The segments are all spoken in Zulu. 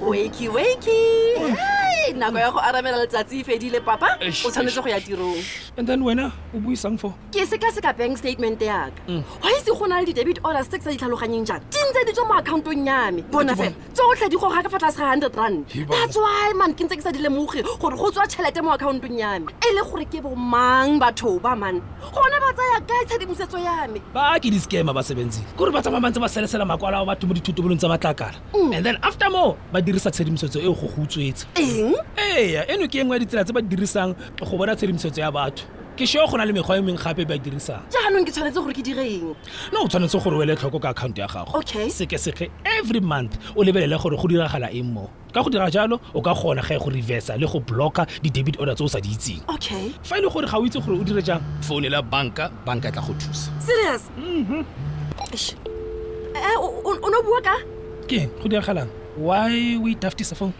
wakey wakey. Hey, nako ya go arabela letsatsi e fedile papa? Eish, o tshwanetse go ya tirong. And then wena o buisang for? Ke sekaseka bank statement yaka wa itse go na le di-debit orders tse ke sa di tlhaloganyeng jaana di ntse di tswa mo accountong ya me. Bona fela tsotlhe di goga ka fa tlase ga hundred rand. That's why man ke ntse ke sa di lemoge gore go tswa tšhelete mo accountong ya me. E le gore ke bomang batho ba man? Gona ba tsaya kae tshedimosetso ya me? Ba ke di-scama ba sebenzile kore ba tsamaya bantse ba selesela makwala a batho mo dithutobolong tsa matlakala. And then after mo ba dirisa tshedimosetso eo go go utswetsa. Eng eya eno ke engwe ya ditsela tse ba di dirisang go bona tshedimosetso ya batho. Ke sure go na le mekgwa e mengwe gape ba e dirisang. Jaanong ke tshwanetse gore ke direng no o tshwanetse gore o ele tlhoko ka akhaonto ya gago. Okay. sekeseke every month o lebelele gore go diragala eng mo. Ka go dira jalo o ka kgona ga e go reversa le go blocka di-debit order tse o sa di itseng. Okay fa e le gore ga o itse gore o dire jang founela banka banka e tla go thusa. Serious? Eish. Eh, o no bua ka? Ke go diragalang why o itaftisa phone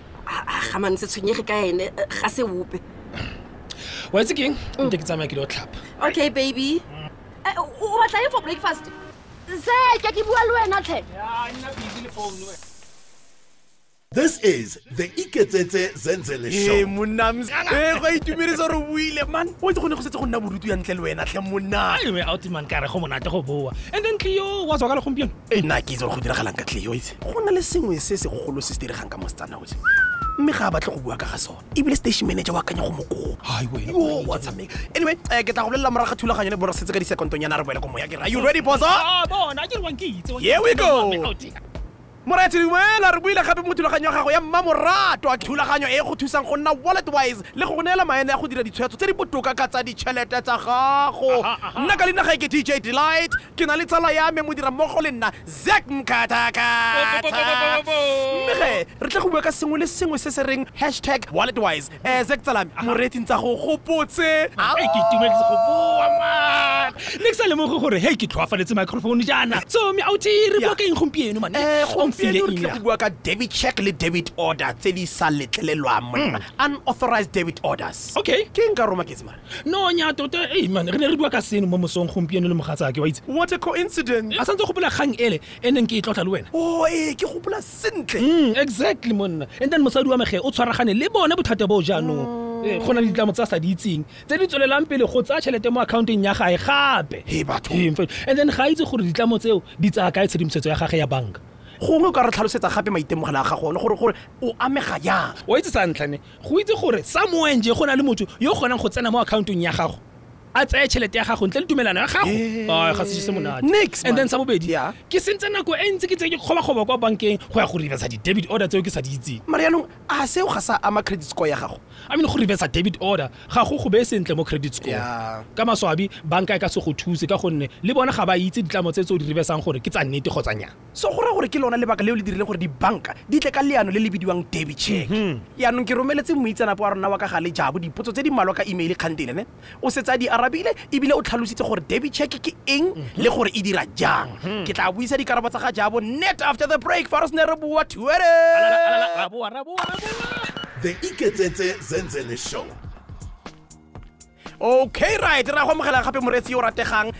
gamane se tshwenyege ka ene eh, ga se ope. Wa itse ke eng nke ke tsamaya ke le o tlhapa. Okay baby. Eh, o o batla eng for breakfast? Seke ke bua le wena tlhe. This is the Iketsetse Zenzele ee show. monnams e go itumedisa gore o buile. Man o itse gone go setse go nna borutu ya ntle le wena tlhe monna. Aiwe outman ka re go monate go boa. And then tleo wa tswa ka le gompieno e nna ke itse gore go diragalang ka tleo itse. Go na le sengwe se segolo se se diregang ka mosetsana ose mme ga a batle go bua ka ga sone. Ebile station manager o akanya go mokopa Hai, wena, yo wa tshameka. Anyway eh, ke tla go bolelela moraga thulaganyo le bore setse ka disekontong yana re boele ko moya. Ke ra you ready bosa Ah, Here we go. Moretsi dumela re buile gape mo thulaganyo ya gago ya mmamorato a thulaganyo e go thusang go nna wallet wise le go go neela maene ya go dira ditshwetso tse di botoka ka tsa ditšhelete tsa gago. Nna ka leina ga ke dj delight ke na le tsala ya me mo dira mmogo le nna zak mkatakata mme ge re tla go bua ka sengwe le sengwe se se reng hashtag wallet wise um zak tsalame moreetsing tsa go gopotse. Ke itumedise go boa man. Ne ke sa lemoge gore hei ke tlhoafaletse microphone jaana. So me outi re Yeah. bua ka eng gompieno man. Eh, mfile bua ka debit check le debit order tse di sa letlelelwang monna unauthorized debit orders. Okay. ke nka roma mara no nya tota ei man re ne re bua ka seno mo mosong gompieno le mogatsake wa itse. What a coincidence. A santse gopola kgang ele e neng ke e tlotla le wena. O ee ke gopola sentle. Mm, exactly monna. And then mosadi wa mege o tshwaragane le bone bothata boo jaanong. Eh, go na le ditlamo tse sa di itseng tse di tswelelang pele go tsaya tšhelete mo accounteng ya gae gape. And then ga itse gore ditlamo tseo di tsaya kae tshedimosetso ya gage ya banka gongwe o ka re tlhalosetsa gape maitemogelo a gago one gore gore o amega jang? Wa itse sa ntlhane go itse gore somewhere nje go na le motho yo o kgonang go tsena mo accountong ya gago a tseye tšhelete ya gago ntle le tumelano ya gago. Eh. Ga sese se monate. And then sa bobedi ke sentse nako e ntse ke tse ke kgobakgoba kwa bankeng go ya go reversa di-debit order tseo ke sa di itseng. Marianong a seo ga sa ama credit score ya gago. I mean go reversa debit order ga go go beye sentle mo credit score. Ka maswabi banka e ka se go thuse ka gonne le bona ga ba itse ditlamo tse tse o di reversang gore ke tsa nnete kgotsa nya so go raya gore ke lona lebaka leo le dirile gore dibanka di tle ka leano le le bidiwang debit check. Yaanong ke romeletse moitseanapo wa rona wa ka gale jabo dipotso tse di mmalwa ka email kgantelene o setsa a di arabile ebile o tlhalositse gore debit check ke eng le gore e dira jang ke tla buisa dikarabo tsa ga jabo net after the break fa re sene re bua tuere The Iketsetse Zenzele show. okay right ra go amogela gape moreetsi yo o rategang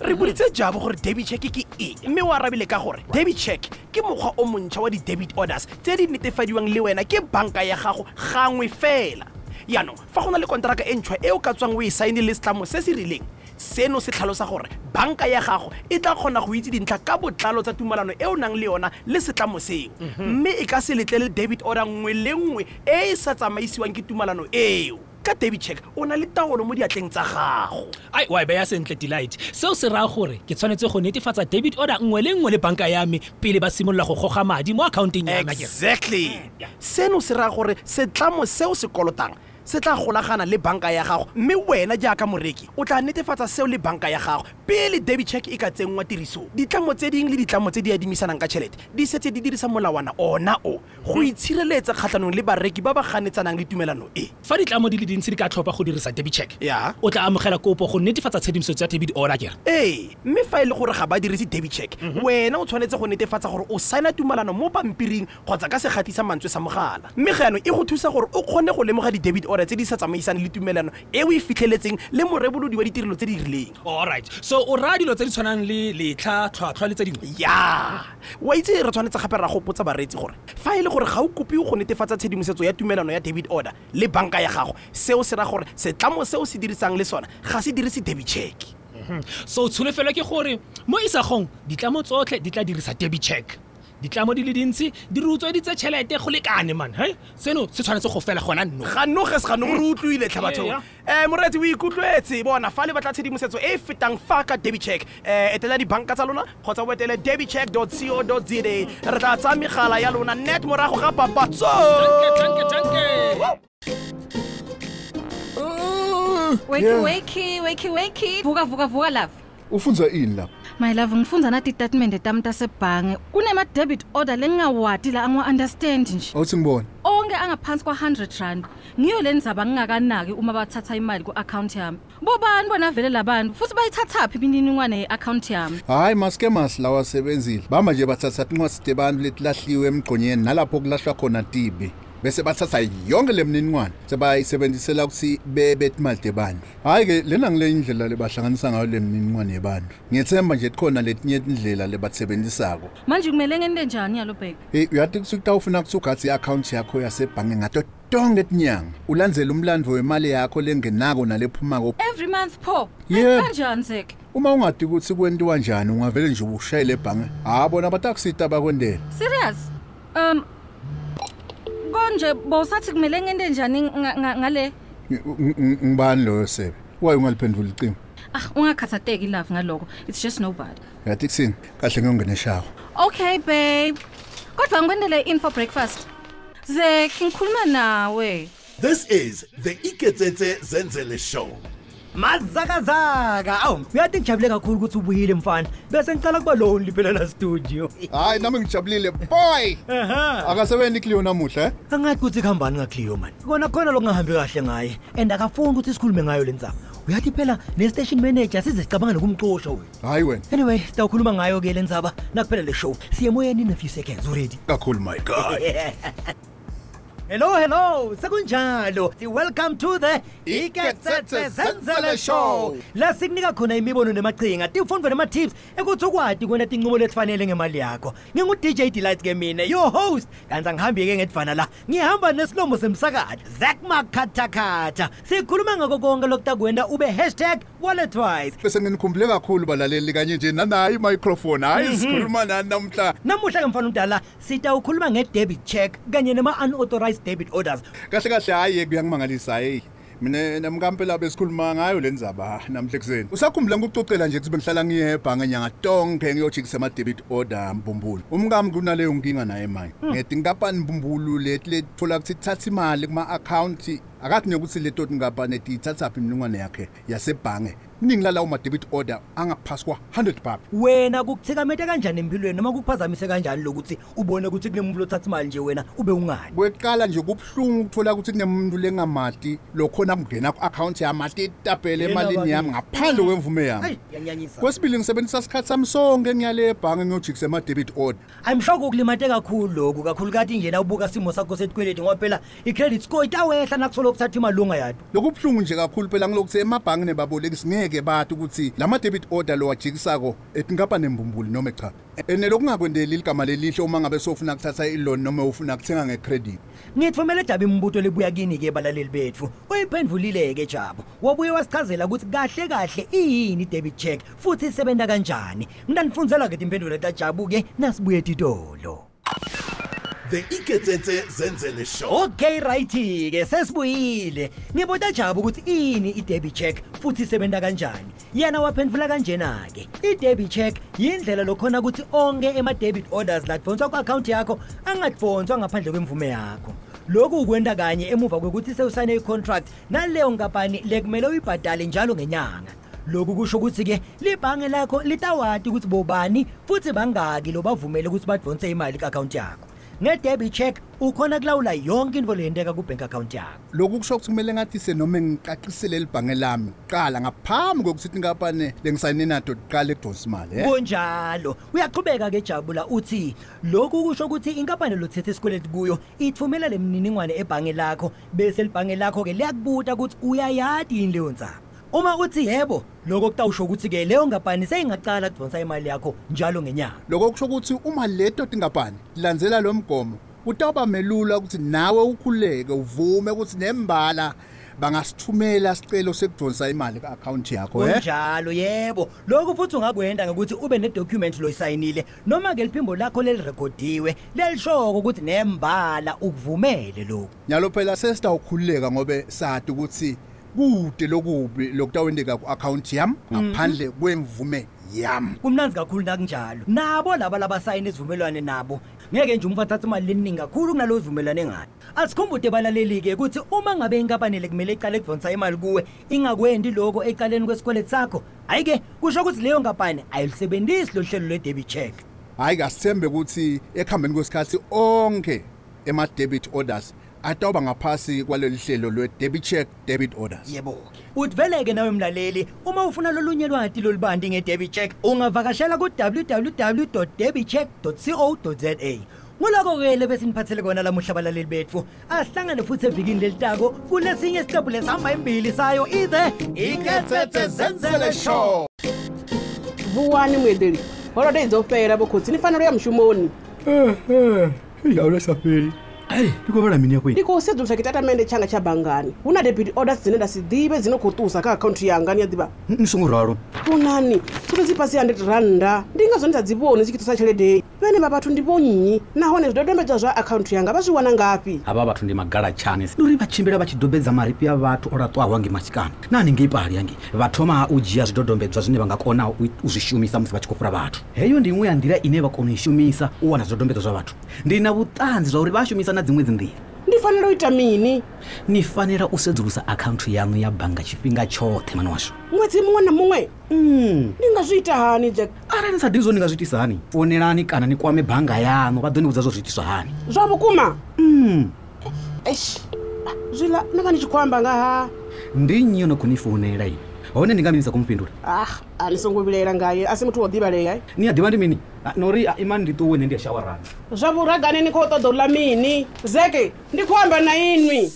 re boditse jabo gore debit check ke eng mme o arabile ka gore debit check ke mokgwa o montšha wa di-debit orders tse di netefadiwang le wena ke banka ya gago gangwe fela yaanong fa go na le konteraka e ntšhwa e o ka tswang o e saene le setlamo se se rileng seno se tlhalosa gore banka ya gago e tla kgona go itse dintlha ka botlalo tsa tumelano e o nang le yona le setlamo seo. Mme e ka se letlele debit order nngwe le nngwe e e sa tsamaisiwang ke tumelano eo. Ka debit check o na le taolo mo diatleng tsa gago. Ai wa e beya sentle delight. Seo se raya gore ke tshwanetse go netefatsa debit order nngwe le nngwe le banka ya me pele ba simolola go goga madi mo accounteng ya exactly. Seno se raya gore setlamo seo se kolotang se tla golagana le banka ya gago. Mme wena jaaka moreki o tla netefatsa seo le banka ya gago. Pele debit check e ka tsenngwa tirisong ditlamo tse dingwe le ditlamo tse di adimisanang ka tšhelete di setse di dirisa molawana ona o go itshireletsa kgatlhanong le bareki ba ba ganetsanang le tumelano e. Fa ditlamo di le dintsi di ka tlhopha go dirisa debit check Ya. o tla amogela kopo go netefatsa tshedimosetso ya debit order kere ee mme fa e le gore ga ba dirise debit check wena o tshwanetse go netefatsa gore o saena tumelano mo pampiring kgotsa ka segatisa mantswe sa mogala. Mme ga yanong e go thusa gore o kgone go lemoga di-debit order order tse di sa tsamaisane le tumelano e o e fitlheletseng le morebolodi wa ditirelo tse di rileng alright so o raya dilo tse di tshwanang le letlha tlhwatlhwa le tse dingwe ya wa itse re tshwanetse gape ra gopotsa bareetsi gore fa e le gore ga o kopiwe go netefatsa tshedimosetso ya tumelano ya debit order le banka ya gago seo se ra gore setlamo se o se dirisang le sona ga se dirise debit check so tsholofelo ke gore mo isagong ditlamo tsotlhe di tla dirisa debit check ditlamo di le dintsi di re utsweditse tšhelete go lekane man he? Seno se tshwanetse go fela gona nno ganoge se gano gore utlwile tlha bathong Yeah, um moreetsi o ikutlwetse. Bona fa le batla tshedimosetso e e fetang fa ka debit check um etela dibanka tsa lona kgotsa bo etele debit check co za. Re tla tsaya megala ya lona net morago ga papatso. Wakey Yeah. wakey wakey wakey. Vuka vuka vuka love. Ufunza ini lapha my love ngifundza nati statement tami tasebhange. Kunema debit order lengingawati la angiwa-understand nje. Awuthi ngibone. Onke angaphansi kwa-100 rand. Ngiyo le ndzaba ngingakanaki uma bathatha imali ku-akhawunti yami. Bobani bona vele labantu futhi bayithathaphi imininingwane ye-akhawunti yami? Hayi maskemas lawa asebenzile bamba nje bathatha tinqwasi bantu letilahliwe emgqonyeni nalapho kulahlwa khona tibi. Bese bathatha yonke le mniningwane sebayisebenzisela ukuthi bebet imali tebantu hhayi-ke lena ngile indlela lebahlanganisa ngayo le mniningwane yebantu ngiyethemba nje khona letinye indlela lebatisebenzisako manje kumele ngente njani yalo bheki hey uyathi kusukutawufuna kuthi ugatsi i-akhawunti yakho yasebhange ngato tonke tinyanga. Ulandzele umlandvo wemali yakho lengenako nalephumako every month pho? Yeah. kanjani zeke? Uma ungadi ukuthi kwentiwa njani ungavele nje ushayele ebhange? Ha bona batakusita bakwendela serious? Um konje bowusathi kumele ngente njani nga- nga- ngale? Ng- ng- ngibani loyo sebe? Waye ungaliphenduli icimo ah ungakhathateki love ngaloko it's just nobody. Yathi kusini? Kahle ngiyongena eshawa okay babe. Kodwa ngikwendele in for breakfast. Zek ngikhuluma nawe. This is the Iketsetse Zenzele Show. Mazakazaka awu uyathi ngijabule kakhulu ukuthi ubuyile mfana. Bese ngicala kuba lonely phela la studio. Hayi nami ngijabulile boy! Aha akasebenzi icleo namuhla eh? Angathi ukuthi kuhambani ngacleo mani kona khona lokungahambi kahle ngaye and akafuni ukuthi sikhulume ngayo le ndzaba. Uyathi phela ne-station manager size sicabanga nokumxosha wena. Hayi wena. Anyway sitawukhuluma ngayo-ke le ndzaba. Nakuphela le show. Siyemoyeni in a few seconds. Already? Kakhulu my god hello hello sekunjalo welcome to the Iketsetse Zenzele Show. la sikunika khona imibono nemachinga tifundvo nema-tips ekuthi ukwati kwenta tincumo letifanele ngemali yakho. Ngingu-dj delight ke mina your host. Kanti angihambi-ke ngedvana la. Ngihamba nesilomo semsakato zak makhathakhatha sikhuluma ngako konke lokutakwenta ube hashtag walletwise bese nginikhumbule kakhulu balaleli kanye nje nanayo i-microphone hayi sikhuluma nani namhla? Namuhla ke mfana umdala sitawukhuluma nge-debit check kanye nema-unauthorized debit orders. Kahle kahle hhayi kuyangimangalisa heyi mina namkampela besikhuluma ngayo le ndzaba namhle kuseni usakhumbula ngikucocela nje ukuthi bengihlala ngiye ebhange nyanga tonke ngiyojikisa ama-debit order mbumbulu umkami kunaleyo nkinga naye manje ngeti inkampani mbumbulu leti letfola ukuthi thatha imali kuma-akhawunti akathi nyokuthi leto tinkampani tiyithathaphi imniningwane yakhe yasebhange? Kuningi lalawo ma-debit order angaphasi kwa-100 bab wena kukuthikamete kanjani empilweni? Noma kukuphazamise kanjani lokuthi ubone ukuthi kunemuntu lothatha imali nje wena ube ungani? Kweqala nje kubuhlungu ukuthola ukuthi kunemuntu lengamati lokhona kungena ku-akhawunti yami ati itapele Yena emalini bakini. yami ngaphandle kwemvume yami. Hayi yanyanyisa kwesibili ngisebenzisa sikhathi sami sonke ngiyale ebhange ngiyojikisa ama-debit order. I'm sure kukulimate kakhulu lokhu kakhulu kati nje na ubuka simo sakho setikweleti ngoba phela i-credit score itawehla nakusola ukuthatha imali ongayado lokhu buhlungu nje kakhulu phela ngilokuthi emabhange nebabolekisi ngeke bathi ukuthi lama-debit order lo wajikisako etinkampani embumbuli noma cha? Ene lokungakwendeli ligama lelihle uma ngabe sofuna kuthatha iloni noma ufuna kuthenga ngecredit. Ngithumele jabu imibuto lebuya kini-ke balaleli bethu. Uyiphendvulile-ke jabu wabuye wasichazela ukuthi kahle kahle iyini i-debit check futhi isebenta kanjani. Ngitanifundzela-ke timphendvulo tajabu-ke nasibuye titolo. The Iketsetse Zenzele Show. okay righty-ke sesibuyile. Ngibuta jabu ukuthi ini i-debit check futhi isebenta kanjani? Yena waphendvula kanjena-ke. I-debit check yindlela lokhona ukuthi onke ema-debit orders ladvonswa ku-akhawunti yakho angadvonswa ngaphandle kwemvume yakho. Lokhu ukwenta kanye emuva kwekuthi sewusayine i-contract naleyo nkampani lekumele uyibhadale njalo ngenyanga. Lokhu kusho ukuthi-ke libhange lakho litawati ukuthi bobani futhi bangaki lo bavumele ukuthi badvonse imali ku-akhawunti yakho. Nge-debit check ukhona kulawula yonke into leyenteka ku-bank account yakho. Lokhu kusho ukuthi kumele ngathise noma ngiqaqisele libhange lami. Kuqala ngaphambi kokuthi inkampani lengisayine nato kuqala ekudonsa imali eh? kunjalo. Uyaqhubeka-ke jabula uthi lokhu kusho ukuthi inkampani lothethe isikweleti kuyo ithumela le mniningwane ebhange lakho bese libhange lakho-ke liyakubuta ukuthi uyayadi nzaba uma uthi yebo lokho kutawusho ukuthi-ke leyo nkampani seyingaqala kudonsa imali yakho njalo ngenyanga. Lokho kusho ukuthi uma leto tinkampani landzela lo mgomo utawuba melula ukuthi nawe ukhululeke uvume ukuthi nembala bangasithumela sicelo sekudonsa imali ku-akhawunti yakho eh? kunjalo yebo. Lokhu futhi ungakwenza ngokuthi ube nedocument loyisayinile noma-ke liphimbo lakho lelirekhodiwe lelishoko ukuthi nembala ukuvumele lokhu. Nyalo phela sesitawukhululeka ngobe sadi ukuthi kude lokubi lokutawendeka ku-akhawunti yami ngaphandle kwemvume yami. Kumnanzi kakhulu nakunjalo. Nabo laba labasayini isivumelwane nabo ngeke nje umfo athathe imali leningi kakhulu kunalo sivumelwane ngayo asikhumbude balaleli-ke ukuthi uma ngabe inkampani le kumele icale ekudonsa imali kuwe ingakwendi lokho ecaleni kwesikwelethi sakho hhayi-ke kusho ukuthi leyo nkampani ayilisebenzisi lo hlelo lwe-debit check. Hhayi kasithembe ukuthi ekuhambeni kwesikhathi onke ema-debit orders atawuba ngaphasi kwaleli hlelo lwe-debit check debit orders. Yebo-ke uthi vele-ke nawe mlaleli uma ufuna lolunye lwati lolubandi nge-debit check ungavakashela ku-www debitcheck co za nguloko-ke lebe siniphathele kona lamuhla abalaleli bethu. Asihlangane futhi evikini lelitako kulesinye isiqephu lesihamba imbili sayo ithe iketsetse zenzele show. Vuwani muedeli holodeyi dzo fhela vhokhotsi ni fanelo ya mushumoni yaula sa fheli hey, tiko valamini yakweni ndikuusidzulusa chitatamende changa cha bangani. Una debit orders zine ndasidzive zinokutusa ka akaunti yanga niyadziva nisongo ralo unani? 100 randa. Ndingazo ndisadziwoni zikitusa cheledeyi pene papathu ndiponyinyi nahone zvidodombedzwa zva akaunti yanga vaziwana ngapi? Ava vathu ndi magala chani duri vachimbira vachidobedza maripi a vathu oratwaho hangi masikani naningei pali hangi vathoma u dzhia zwidodombedzwa zwine vha musi vha tshi heyo ndi iṅwe ya nḓila ine vha kona u i zwa vhathu ndi na vhuṱanzi zwa na dziṅwe dzi nḓila ndi fanela u ita mini? Ni fanela u sedzulusa akhaunthu yaṋu ya bannga tshifhinga tshoṱhe mani washu. Ṅwedzi muṅwe na muṅwe? Mm. ndi nga zwi ita hani jack. Arali ni sa ḓivhi zwo ni nga zwi itisa hani fonelani kana ni kwame bannga yaṋu vha ḓo ni vhudza zwo zwi itiswa hani. Zwa vhukuma? Mm. eish zwiḽa no vha ni tshi khou amba nga ha ndi nnyi yo no khou ni founela ini hone ndi nga mini sa khou mufhindula ah a songo vhilaela ngaye asi muthu wo ḓivhalea eh? ni a ḓivha ndi mini? Ah, nori imani ndi ṱuwe ne ndi ya shawarani zwa vhuragani ni khou ṱoḓa ḽa mini? Zeke ndi khou amba na inwi.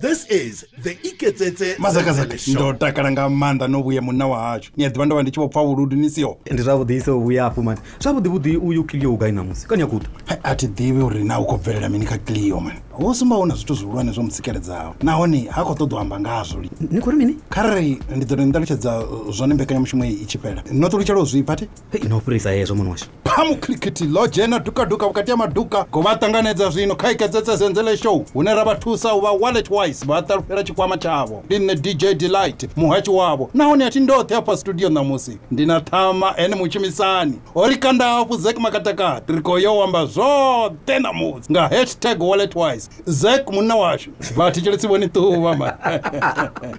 This is the Iketsetse mazakazaka Zenzele ndo takala nga maanḓa no vhuya munna wa hashu. Ni a ḓivha ndo vha ndi tshi vho pfa vhuludu ni siho. Ndi zwavhuḓi iso vhuya hafhu mani? Zwavhuḓi vhuḓi uyu Clio u gai namusi kani yakuda Hai, a thi ḓivhi uri na u khou bvelela mini kha clio man wo sumba hu na zwithu zwihulwane zwo musikeledzaho nahone ha khou ṱoḓa u amba ngazwo. Ni khou ri mini? Kharali ndi ḓo ni ṱalutshedza zwone mbekanyamushumo i tshi fhela no ṱulutshela u zwipha ti hei no fhirisa hezwo mani washu phamukhilikhiti ḽo dzhena dukaduka vhukati ha maduka ngo vha ṱanganedza zwino kha iketsetse zenzele show hune ra vha thusa u vha wallet wise vha ṱalufhela tshikwama tshavho. Ndi nne dj delight muhachi wavho. Nahone a thi ndoṱhe hafha studio ṋamusi. Ndi na ṱhama ene mutshumisani ho ri kanda hafhu zek makatakati ri khou yo amba zwoṱhe ṋamusi. Nga hashtag wallet wise zek munna wacu. Batekeretse ibona ituba mara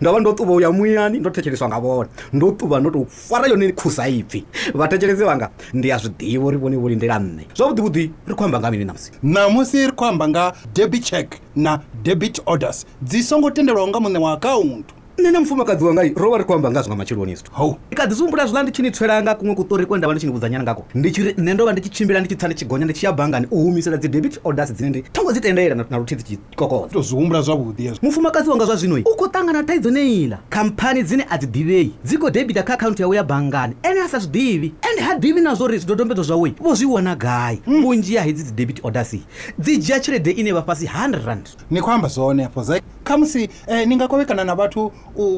ndabona ndotuba uya mwiyani ndotekerezwa ngabona ndotuba ndotufarayo nikuza ipfi batekereze banga ndiyazvidiva uri voni vuri ndirane zvavudi vudi ri kuamba nga mini namusi namusi iri kuamba nga debit check na debit orders dzisongo tenderwawo nga mune wa akauntu nena mufumakadzi wangai rova ri kuamba ngazvo nga matsheloni izwi hou. Ikadzizumbura zvula ndichinditsweranga kumwe kutori kwe ndava ndichindivudza nyana ngako ndichiri nne ndova ndichichimbira ndichitsa ndichigonya ndichiya bhangani u humisira dzidebit orders dzine ndi tongo dzitendeira na luti dzichikokodza tozihumbula zwavhudi hezwo. Mufumakadzi wanga zwa zvinoi u khou ṱangana thaidzo neila khamphani dzine a dzi ḓivhei dzi khou debita kha akhaunthu yawe ya bangani ene a sa zwi ḓivhi ende ha ḓivhi na zwori zwidodombedzo zwawe vho zwi wana gai. Mm. Vhunzhi ha hedzi dzi debit orders dzi dzhia tshelede ine vha fhasi 100 rand. Ni khou amba zwone hafho kha musi eh, ni nga kovhekana na vhathu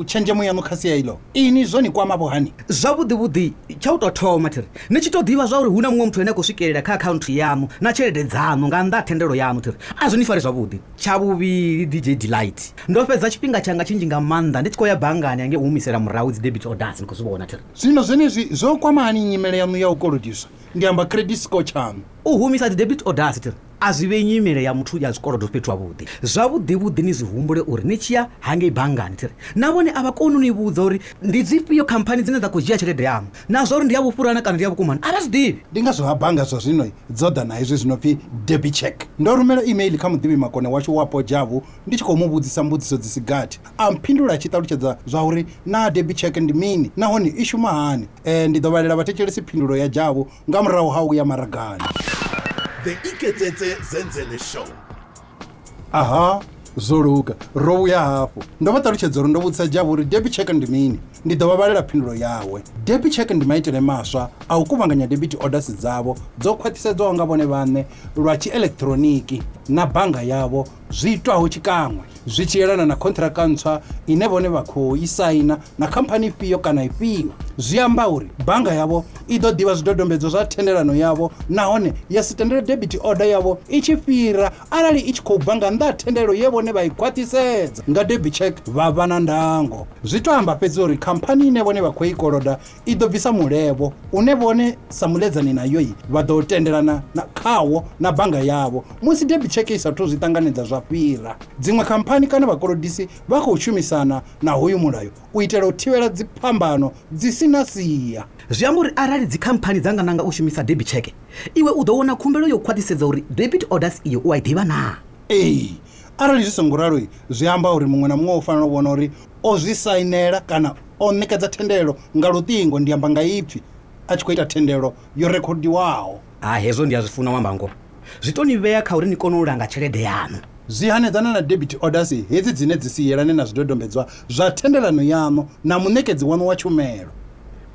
tshenzhemo yaṋu kha sia iḽo ini zwo ni kwamavho hani zwavhuḓi vhuḓi tsha u tou thoma thiri ni tshi tou ḓivha zwa uri hu na muṅwe muthu ane a khou swikelela kha akhaunthu yaṋu na tshelede dzaṋu nga nnḓa ha thendelo yaṋu thiri. A zwi ni fari zwavhuḓi. Tsha vhuvhili dj delight. Ndo fhedza tshifhinga tshanga tshinzhi nga maanḓa ndi tshi khou ya banngani ange u humisela murahu dzi debit orders ni khou zwi vhona thiri. Zwino zwenezwi zwo kwama hani nyimele yaṋu ya u kolodiswa? Ndi amba credit score tshaṋu. U humisa dzi debit orders thiri a zwi vhe nyimele ya muthu ya zwikolodo fhethu havhuḓi zwavhuḓi vhuḓi ni zwi humbule uri ni tshi ya hangei banngani thiri na vhone a vha koni u ni vhudza uri ndi dzifhio khamphani dzine dza khou dzhia tshelede yamu na zwa uri ndi ya vhufhurana kana ndi ya vhukumani a vha zwi ḓivhi. Ndi ngazwo ha bannga zwa zwino dzo ḓa na hezwi zwi no pfi debi check. Ndo rumela email kha muḓivhi makone washu wapo javu ndi tshi khou mu vhudzisa mbudziso dzi si gathi. A mphindula a tshi ṱalutshedza zwa uri na debi check ndi mini? Nahone i shuma hani? Um ndi ḓo vhalela vhathetshelesi phindulo ya javu nga murahu ha u ya maragani The Iketsetse Zenzele Show. aha zwo luga ro vhuya hafhu. Ndo vha ṱalutshedza uri ndo vhudzisa javu uri debi check ndi mini? Ndi ḓo vha vhalela phindulo yawe. Debi check ndi maitele maswa a u kuvhanganya debit orders dzavho dzo khwaṱhisedzwaho nga vhone vhaṋe lwa tshielektroniki na bannga yavho zwi itwaho tshikanwe. Zwi tshi yelana na kontraka ntswa ine vhone vha khou i saina na khamphani ifhio kana ifhio zwi amba uri bannga yavho i ḓo ḓivha zwidodombedzo zwa thendelano yavho nahone ya si tendele debit order yavho i tshi fhira arali i tshi khou bva nga nnḓa ha thendelo ye vhone vha i khwaṱhisedza. Nga debit check vha vha na ndango. Zwi to amba fhedzi uri khamphani ine vhone vha khou i koloda i ḓo bvisa mulevo une vhone sa muledzani nayoi vha ḓo tendelana na khawo na bannga yavho. Musi debit check i sathu zwi ṱanganedza zwa fhira dziṅwe khamphani kana vhakolodisi vha khou shumisana na hoyu mulayo u itela u thivhela dziphambano dzi si na sia zwi amba uri arali dzikhamphani dza nga nanga u shumisa debit check iwe u ḓo wana khumbelo yo khwaṱhisedza uri debit orders iyo u a i ḓivha naa? Ee arali zwi songo ralo zwi amba uri muṅwe na muṅwe u fanela u vhona uri o zwi sainela kana o ṋekedza thendelo nga luṱingo ndi amba nga ipfhi a tshi khou ita thendelo yo rekhodiwaho. Ha hezwo ndi a zwi funa wambango zwi to ni vhea kha uri ni kone u langa tshelede yanu. Zwi hanedzana na debit orders hedzi dzine dzi si yelane na zwidodombedzwa zwa thendelano yaṋu na muṋekedzi waṋu wa tshumelo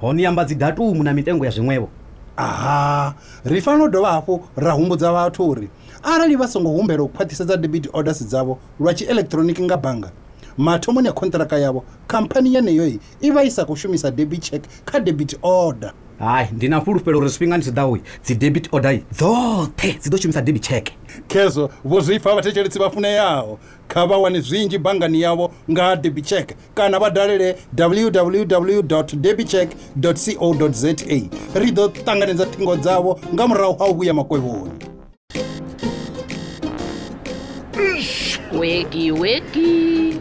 ho ni amba dzi datumu na mitengo ya zwiṅwevho aha ri fanela u dovha hafhu ra humbudza vhathu uri arali vha songo humbela u khwaṱhisedza debit orders dzavho lwa tshielektroniki nga bannga mathomoni a kontraka yavho khamphani yeneyoi i vha i sa khou shumisa debit check kha debit order hayi ndi na fhulufhelo uri zwifhingani zwiḓaho dzi debit order dzoṱhe dzi ḓo shumisa debit check khezwo vho zwipfa vhathetshelesi vha funeyaho kha vha wane zwinzhi banngani yavho nga ha debit check kana vha dalele www debitcheck co za ri ḓo ṱanganedza ṱhingo dzavho nga murahu ha u vhuya makwevhoni. Weki weki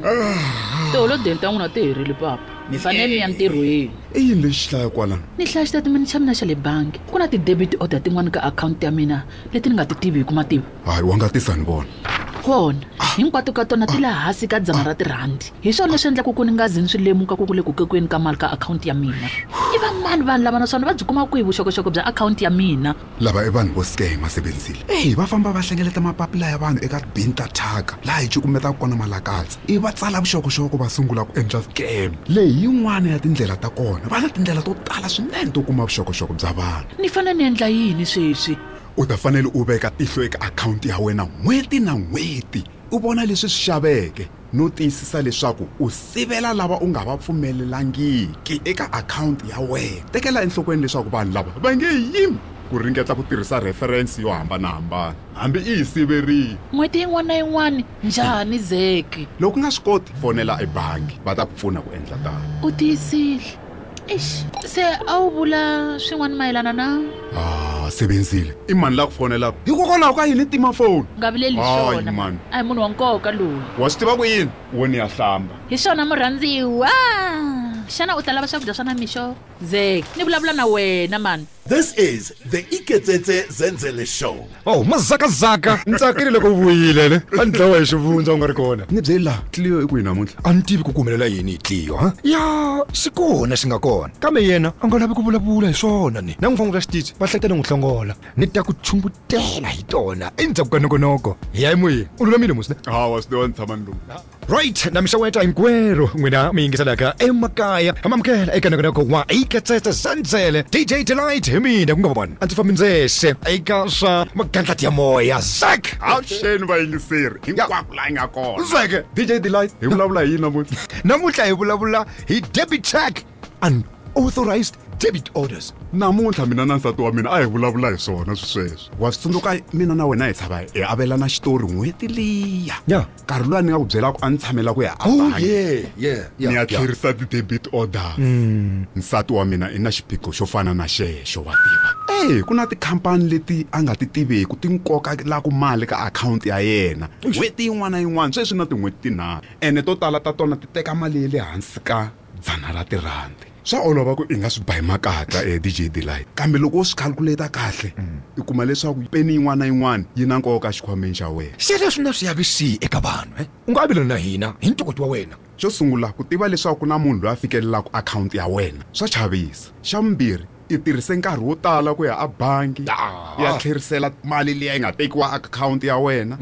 tolo deni ta n'wina ti herile papa ni fanele ni ya ntirhweni i yini lexi hlaya kwalano ni hlaya xitatimende xa mina xa le bangi. Ku na ti-debit order tin'wani ka akhawunti ya mina leti ni nga ti tivi hi ku mativa hayi wa nga tisa ni vona kona. Hinkwato ka tona ti le hansi ka dzana ra tirhandi hi swona leswi endlaku ku ni nga zi ni swi lemuka ku ku le ku kokweni ka mali ka akhawunti ya mina. I va mani vanhu lava naswona va byi kuma kwihi vuxokoxoko bya akhawunti ya mina? Lava i vanhu vo skema sebenzile eyi va famba va hlengeleta mapapila ya vanhu eka bini ta thyaka laha hi cukumetaka kona malakatsi i va tsala vuxokoxoko va sungula ku endla scam. Leyi yin'wana ya tindlela ta kona. Va na tindlela to tala swinene to kuma vuxokoxoko bya vanhu. Ni fanele ni endla yini sweswi u ta fanele u veka tihlo eka akhawunti ya wena n'hweti na n'hweti. U vona leswi swi xaveke no tiyisisa leswaku u sivela lava u nga va pfumelelangiki eka akhawunti ya wena. Tekela enhlokweni leswaku vanhu lava va nge yimi ku ringeta ku tirhisa referensi yo hambanahambana. Hambi i yi siverile. N'hweti yin'wana na yin'wani njhani zeki loko u nga swi koti fonela ebangi va ta ku pfuna ku endla tano. U tiyisile. Ixi se a wu vula swin'wana mayelana na? Ah sebenzile. I mani la ku fonelaka hikokwalaho ka yini tima foni nga vileli swona mani. a hi munhu wa nkoka loyi. Wa swi tiva ku yini? Wo ni ya hlamba. Hi swona murhandziwa xana u ta lava swakudya swa namixo zeki ni vulavula na wena mani This is the Iketsetse Zenzele Show. oh mazakazaka ni tsakile loko u vuyile ne a ni dlawa hi xivundza u nga ri kona ni byeli laha tliyo i kwihi namuntlha a ni tivi ku kumelela yini hi tliyo ha? Ya xi kona xi nga kona kambe yena a nga lavi ku vulavula hi swona ni. na n'wi ra xitichi va hleketa ni n'wi hlongola ni ta ku tshungutela hi tona endzhaku ka nokonoko hi ya emoyeni u lulamile musine ha wa swi tiva ni tshama ni lungha right na mixaweta hinkwerhu n'wina mi yingiselaka emakaya hamamukela eka nokonoko wa iketsetse zandzele dj delight hi mina ku nga vona a ndzi fambi ndzexe eka swa magandlati ya moya. Zak! Avuxeni vayingiseri hinkwako laha yi nga kona zeke dj delight hi vulavula hi yini namuntlha namuntlha hi vulavula hi debit check unauthorized debit orders. Namuntlha mina na nsati wa mina a hi vulavula hi swona swisweswo wa swi tsundzuka mina na wena hi tshava hi avelana xitori n'hweti liya. Ya. Nkarhi loyi a ni nga ku byelaka a ni tshamela ku ya oh ni ya tlherisa ti-debit orders Mm. nsati wa mina i na xiphiqo xo fana na xexo wa tiva. E ku na tikhampani leti a nga ti tiveki ti nkokalaka mali ka akhawunti ya yena. N'hweti yin'wana na yin'wana sweswi na tin'hweti tinharhu. Ene to tala ta tona ti teka mali ya le hansi ka dzana ra tirhandi swa olova ku i nga swi bahi makatla e dj delight kambe loko wo swi khalkuleta kahle i kuma leswaku peni yin'wana na yin'wana yi na nkoka xikhwameni xa wena. Sweleswi na swi yavisihi eka vanhu e u nga avelani na hina hi ntokoto wa wena. Xo sungula ku tiva leswaku ku na munhu loyi a fikelelaka akhawunti ya wena. Swa chavisa. Xa vumbirhi i tirhise nkarhi wo tala ku ya a bangi ya tlherisela mali leyi yi nga tekiwa akhawunti ya wena.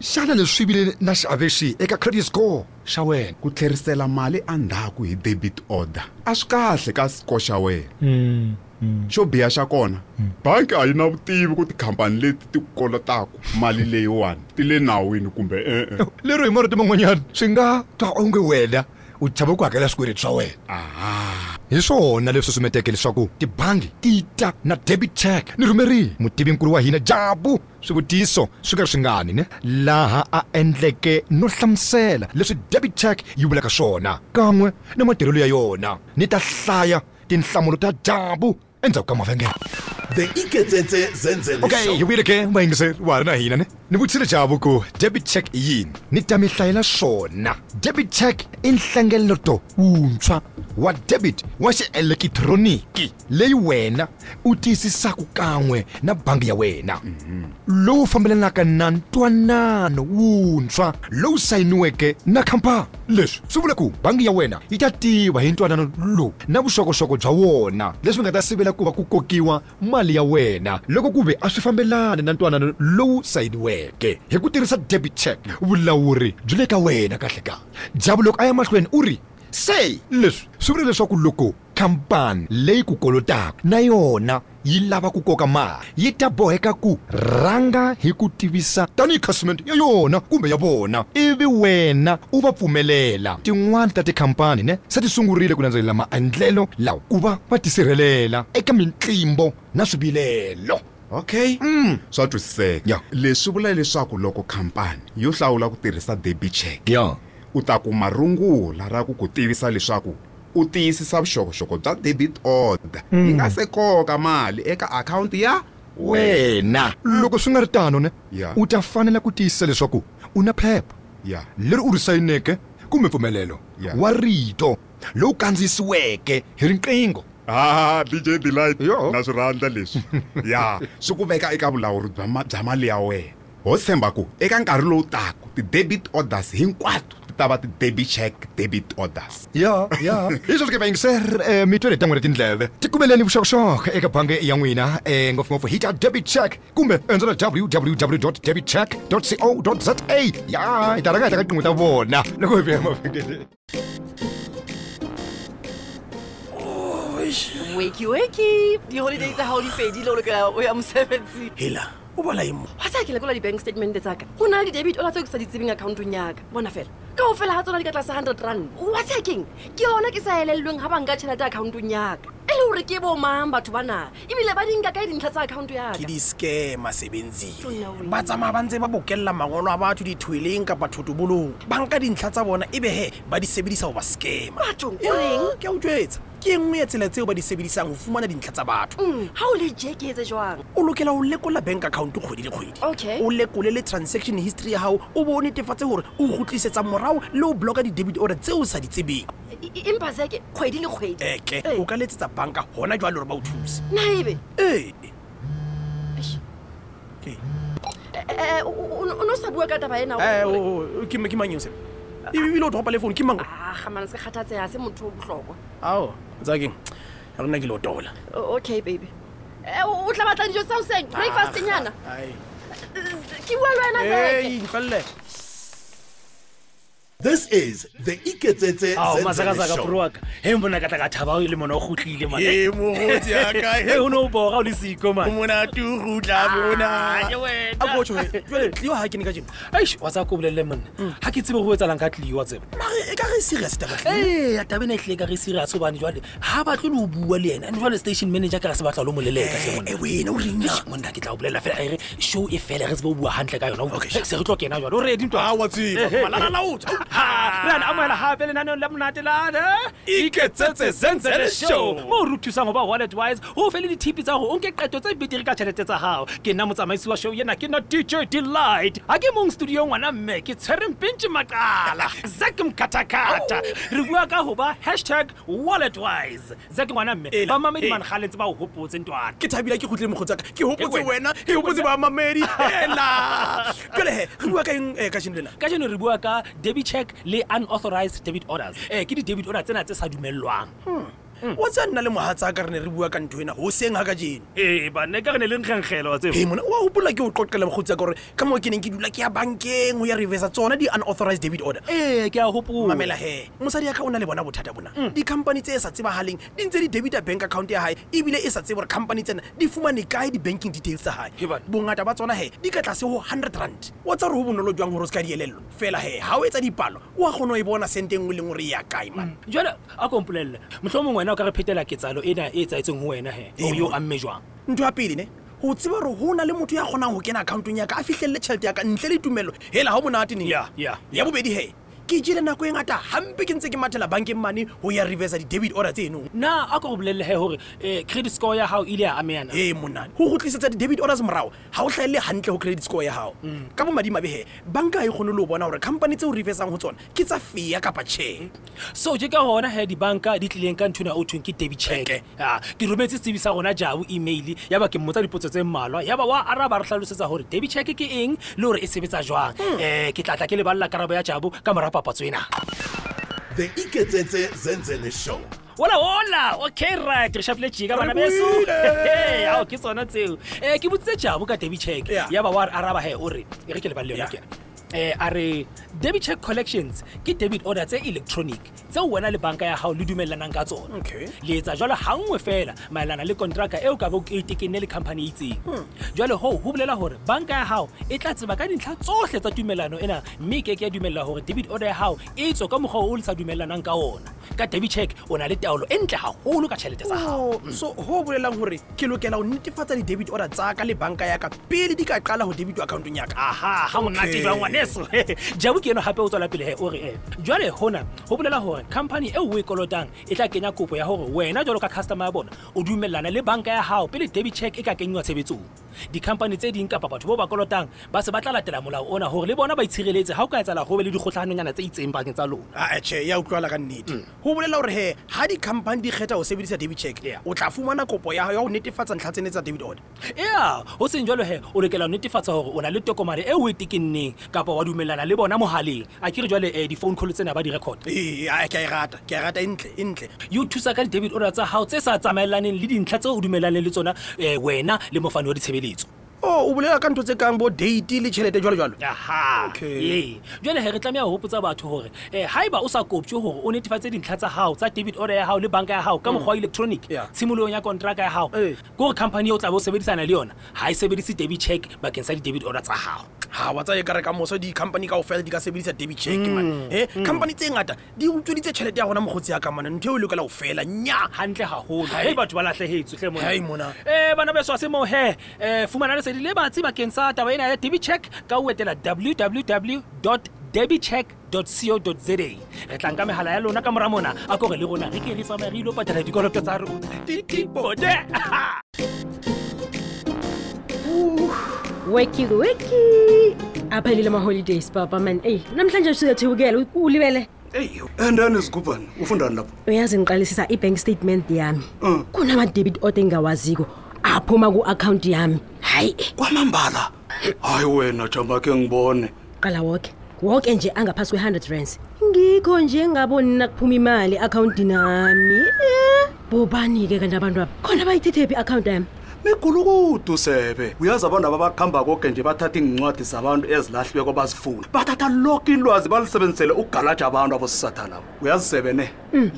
Xana leswi swi vile na xiave xihi eka credit score xa wena? Ku tlherisela mali endzhaku hi debit order. A swi kahle ka score xa wena. Xo biha xa kona bangi a yi na vutivi ku tikhampani leti ti ku kolotaka mali leyiwani ti le nawini kumbe e-e. Lero hi marito man'wanyana swi nga twa onge wena u chava ku hakela swikweleti swa wena. Hi swona leswi sumeteke leswaku tibangi ti ta na debit check. Ni rhumerile mutivinkulu wa hina jabu swivutiso swi nga ri swi ngani ne? Laha a endleke no hlamusela leswi debit check yi vulaka swona. Kan'we ni matirhelo ya yona. Ni ta hlaya tinhlamulo ta jabu endzhaku ka mavhengele. The iketsetse zenzeleokay hi vuyile ke vayingiseri wa ha ri na hina ne ni vutisile javu ku debit check yini? Ni ta mi hlayela swona debit check i nhlengeleto wuntshwa wa debit wa xielekitroniki leyi wena u tiyisisaka kan'we na bangi ya wena. Lowu fambelanaka na ntwanano wuntshwa lowu sayiniweke na khampani leswi swi vula ku bangi ya wena yi ta tiva hi ntwanano lowu na vuxokoxoko bya wona. Leswi nga ta sivela ku va ku kokiwa mali ya wena. Loko ku ve a swi fambelani na ntwanano lowu sayiniweke. Hi ku tirhisa debit check vulawuri byi le ka wena kahlekahle jabu loko a ya mahlweni u ri se leswi swi vula leswaku loko khampani leyi ku kolotaka na yona yi lava ku koka mali yi ta boheka ku rhanga hi ku tivisa tanihi khasimente ya yona kumbe ya vona. Ivi wena u va pfumelela tin'wani ta tikhampani ne se ti sungurile ku landzelela maendlelo lawa ku va va tisirhelela eka mitlimbo na swivilelo okay? Swa twisiseka leswi vula leswaku loko khampani yo hlawula ku tirhisa debit check ya u ta kuma rungula ra ku ku tivisa leswaku u tiyisisa vuxokoxoko bya debit order. Yi nga se koka mali eka akhawunti ya wena. Loko swi nga ri tano ne? Ya. u ta fanela ku tiyisisa leswaku u na phepha ya. leri u ri sayineke kumbe mpfumelelo Ya. wa rito lowu kandziyisiweke hi riqingho. Ah dj delight na swi rhandza leswi. Ya swi ku veka eka vulawuri bya mali ya wena. Ho tshemba ku eka nkarhi lowu taka ti-debit orders hinkwato ti ta va ti-debit check debit orders. Ya ya. Hi sweswi ke vayingiseri um mi twele ta n'wina tindleve. Ti kumeleni vuxokoxoko eka bangi ya n'wina um ngopfungopfu hi ta debit check kumbe endzela www debit check co za. Ya hi ta rhanga hi ta ka tin'we ta vona. Loko hi vuya emavhengeleni weki weki The holiday tsa gago di fedile o lokela o ya mosebetsing hela o bala eng mo. Wa tsaya ke lekola di-bank statement tsaka go na le di-debit ola tseo ke sa di tsebeng accountong yaka bona fela ka o fela ga tsona di ka tlase hundred rand. Wa tsaya ke yona ke sa elellweng ga banka tšhelete accountong yaka e le gore ke bomang batho bana? Ebile ba dinka kae dintlha tsa account ke yaka di-scama sebenzile ba tsamaya ba ntse ba bokelela mangolo a batho dithoeleng kapa thotobolong banka dintlha tsa bona ebe he ba di sebedisa go ba scama Batho, o reng? ke a utswetsa ke e nngwe ya tsela tseo ba di sebedisang go fumana dintlha tsa batho. Ga o le je ke etse jwang? O lokela o lekola bank account kgwedi le kgwedi. Okay. o lekole le transaction history ya gago o bo o netefatse gore o go tlisetsa morago le o blocka di-debit order tse o sa di tsebeng. E- e- empa seke kgwedi le kgwedi. Eke o ka letsetsa banka gona jwa le gore ba o thuse. Naebe ee Eh, o- o o sa bua ka taba ena Eh, ke mang eo ebile o thopa le phone ke mang? Gamana se kgathatseya se motho o botlhokwa ao tsakeng ya rona ke le o O- okay baby. Eh, o tla batla dijo sao seng breakfast nyana ke bua le wena ntlwalle this is the iketsetse ao masakasaka he mbona ka le mona o gotlile mane? Ne o boga o le siko mane? Monate ah, ke ne ka jeno aish wa tsa ko bolelle monna. Mm. Ha ke tsebe go etsalang ka tlio wa tsebe e ka re e serious taba eh ya taba e ka re e serious hobane jwale ha ba tlo o bua le yena. Jwale station manager ka se batla lo moleleka eh, eh, ke tla o bolella fela. Ere show e fela re se bo bua hantle ka yona. Se re tlo kena jwale. O ready ntwa? Redi re amoela gape lenaneong la monate lane iketsetse zenzele show. mo re thusang go ba wallet wise go fe le dithipi tsa go o nke qeto tse beteri ka tšhelete tsa gago ke nna motsamaisi wa show yena ke na dj delight. Ga ke mong studio ngwana mme ke tshwereng pentse maqala. Zak mkatakata re bua ka go ba hashtag wallet wise. Zak ngwana mme ba mamedi man ba o gopotse ntwana. Ke thabila ke gotlile mogotsaka ke gopotse wena ke gopotse ba mamedi. Ela. Jale re bua ka eng um ka jeno lena? Ka jeno re bua ka check le unauthorized debit orders. Eh ke di-debit order tsena tse sa dumellwang wa tsa nna le mogatsa ka re ne re bua ka ntho ena go seng ga ka jeno ee banne ka re ne le nkgenkgela wa mona wa gopola ke o qoqela mogotsi ka gore ka moo ke neng ke dula ke ya bankeng go ya reversa tsona di-unauthorized debit order. Ee ke a gopolamamela he mosadi ya ka o na le bona bothata bona. Di-company tse e sa tsebagaleng di ntse di debita bank account ya gae ebile e sa tse gore company tsena di fumane kae di-banking details tsa gae bongata ba tsona he di ka tlase go hundred rand. Wa tsa gore go bonolo jwang gore o se ka dielello fela he ga o etsa dipalo o a kgone o e bona sente nngwe leng gore re ya kae man? Jale a kompolelele motlho mongwe wena o ka re phetela ketsalo ena e etsaetseng ho wena he? O yo amme jwang? Ntho ya pele ne ho tseba gore ho na le motho ya kgonang go kena accountong ya ka a fitlhelele tšhelete ya ka ntle le tumelo hela ha monate neng? Ya bobedi he ke jele nako e ngata hampe ke ntse ke mathela bankeng mane go ya reversa di-debit order tseno. Na a ka go bolelele he gore um credit score ya gago ile ya ameyana ee monna go go tlisetsa di-debit orders morago ga o tlhaelele gantle go credit score ya gago ka bomadimabe he banka ga e kgone le go bona gore company tse o reversang go tsona ke tsa fea kapa tšhe so ke ka gona he dibanka di tlileng ka nthona o thweng ke debit check ke rometse sebi sa gona jabo email ya ba ke mmotsa dipotso tse mmalwa ya ba wa araba re tlhalosetsa gore debit check ke eng le gore e sebetsa jwang? Um ke tlatla ke lebalela karabo ya jabo ka mora papatso ena. The Iketsetse Zenzele Show. ola ola okay right. Re shapile jika bana beso. ao ke tsona tseo. Um ke botsitse jabo ka debit check ya ba wa re araba he o re e re ke lebale le yona kena um a re debit check collections ke debit order tse electronic tseo wena le banka ya gago le dumellanang ka tsona. Le etsa jalo gangwe fela maelana le kontraka eo ka bo e tekenne le company e itseng. Jwale goo go bolela gore banka ya gago e tla tseba ka dintlha tsotlhe tsa tumelano ena mme e ke ke ya dumella gore debit order ya gago e tswe ka mokgwa o le sa dumellanang ka ona. Ka debit check o na le taolo e ntle gagolo ka tšhelete tsa gago Oh, so go bolelang gore ke lokela go netefatsa di-debit order tsa ka le banka ya ka pele di ka qala go debit accountong ya ka? Aha ga monate jwang ngwaneso jabu ke eno gape o tswela pele he o re e jwale gona go bolela gore company eo o e kolotang e tla kenya kopo ya gore wena jalo ka customer ya bona o dumellana le banka ya gago pele debit check e ka kenywa tshebetsong di-company tse ding kapa batho bo ba kolotang ba se ba tla latela molao ona gore le bona ba itshireletse ga o ka etsala go be le dikgotlhanonyana tse itseng bakeng tsa lona. Ache ya utlwala ka nnete. Go bolela gore he ga di-company di kgetha go sebedisa david check o tla fumana kopo ya ya go netefatsa ntlha tsene tsa david order. Ea go seng jalo he o lokela go netefatsa gore o na le tokomane e o e tekenneng kapa wa dumelana le bona mogaleng a kere jale um di-phone call tsena ba di record. Ee ke a e rata ke a e rata e ntle e ntle. Yo thusa ka di-david order tsa gago tse sa tsamaelaneng le dintlha tse o dumelaneng le tsona um wena le mofane wa ditshebeletso 立足。O o bolela ka ntho tse kang bo date le tšhelete jalo jalo aha. Ee jale he re tlameya hopotsa batho gore um ga eba o sa koptse gore o netefatse dintlha tsa gago tsa debit order ya gago le banka ya gago ka mokgwa wa electronic tshimolong ya kontraka ya gago ke gore company e o tla bo o sebedisana le yona ga e sebedise debit check bakeng sa di-debit order tsa gago ga wa tsaye ka re ka moso di-company kao fela di ka sebedisa debit check man e company tse ngata di utsweditse tšhelete ya gona mogotsi ya ka ntho eo e lokela go fela nya. Gantle gagolo e batho ba latlhegetswe tle mona. um bana beso a se moo he um fumana lesedi le batsi bakeng sa taba ena ya debicheck ka ho etela www debitcheck co za re tlang ka megala ya lona ka mora mona a kore le rona re ke re tsamaya re ilo patela dikoloto tsa rona ditibode weki weki. Aphelile ama-holidays papa man. Eyi namhlanje usuyethukela ulibele endani zigubhani ufundani lapho uyazi ngiqalisisa i-bank statement yami kunama-debit order engingawaziko aphuma ku-akhawunti yami. Hayi. Kwamambala. Hayi wena jamba ke ngibone. Qala woke. Woke nje angaphasi kwe-100 rands. Ngikho nje ngaboni nakuphuma imali e-akhawuntini ami Eh, bobani-ke kanti abantu abo khona bayithethephi i-akhawunti yami? Migulukudu sebe. Uyazi abantu aba bakuhamba koke nje bathatha iincwadi zabantu ezilahliweko bazifuna bathatha loke ilwazi balisebenzisele ukugalaja abantu abosisatha labo. Uyazi sebe ne?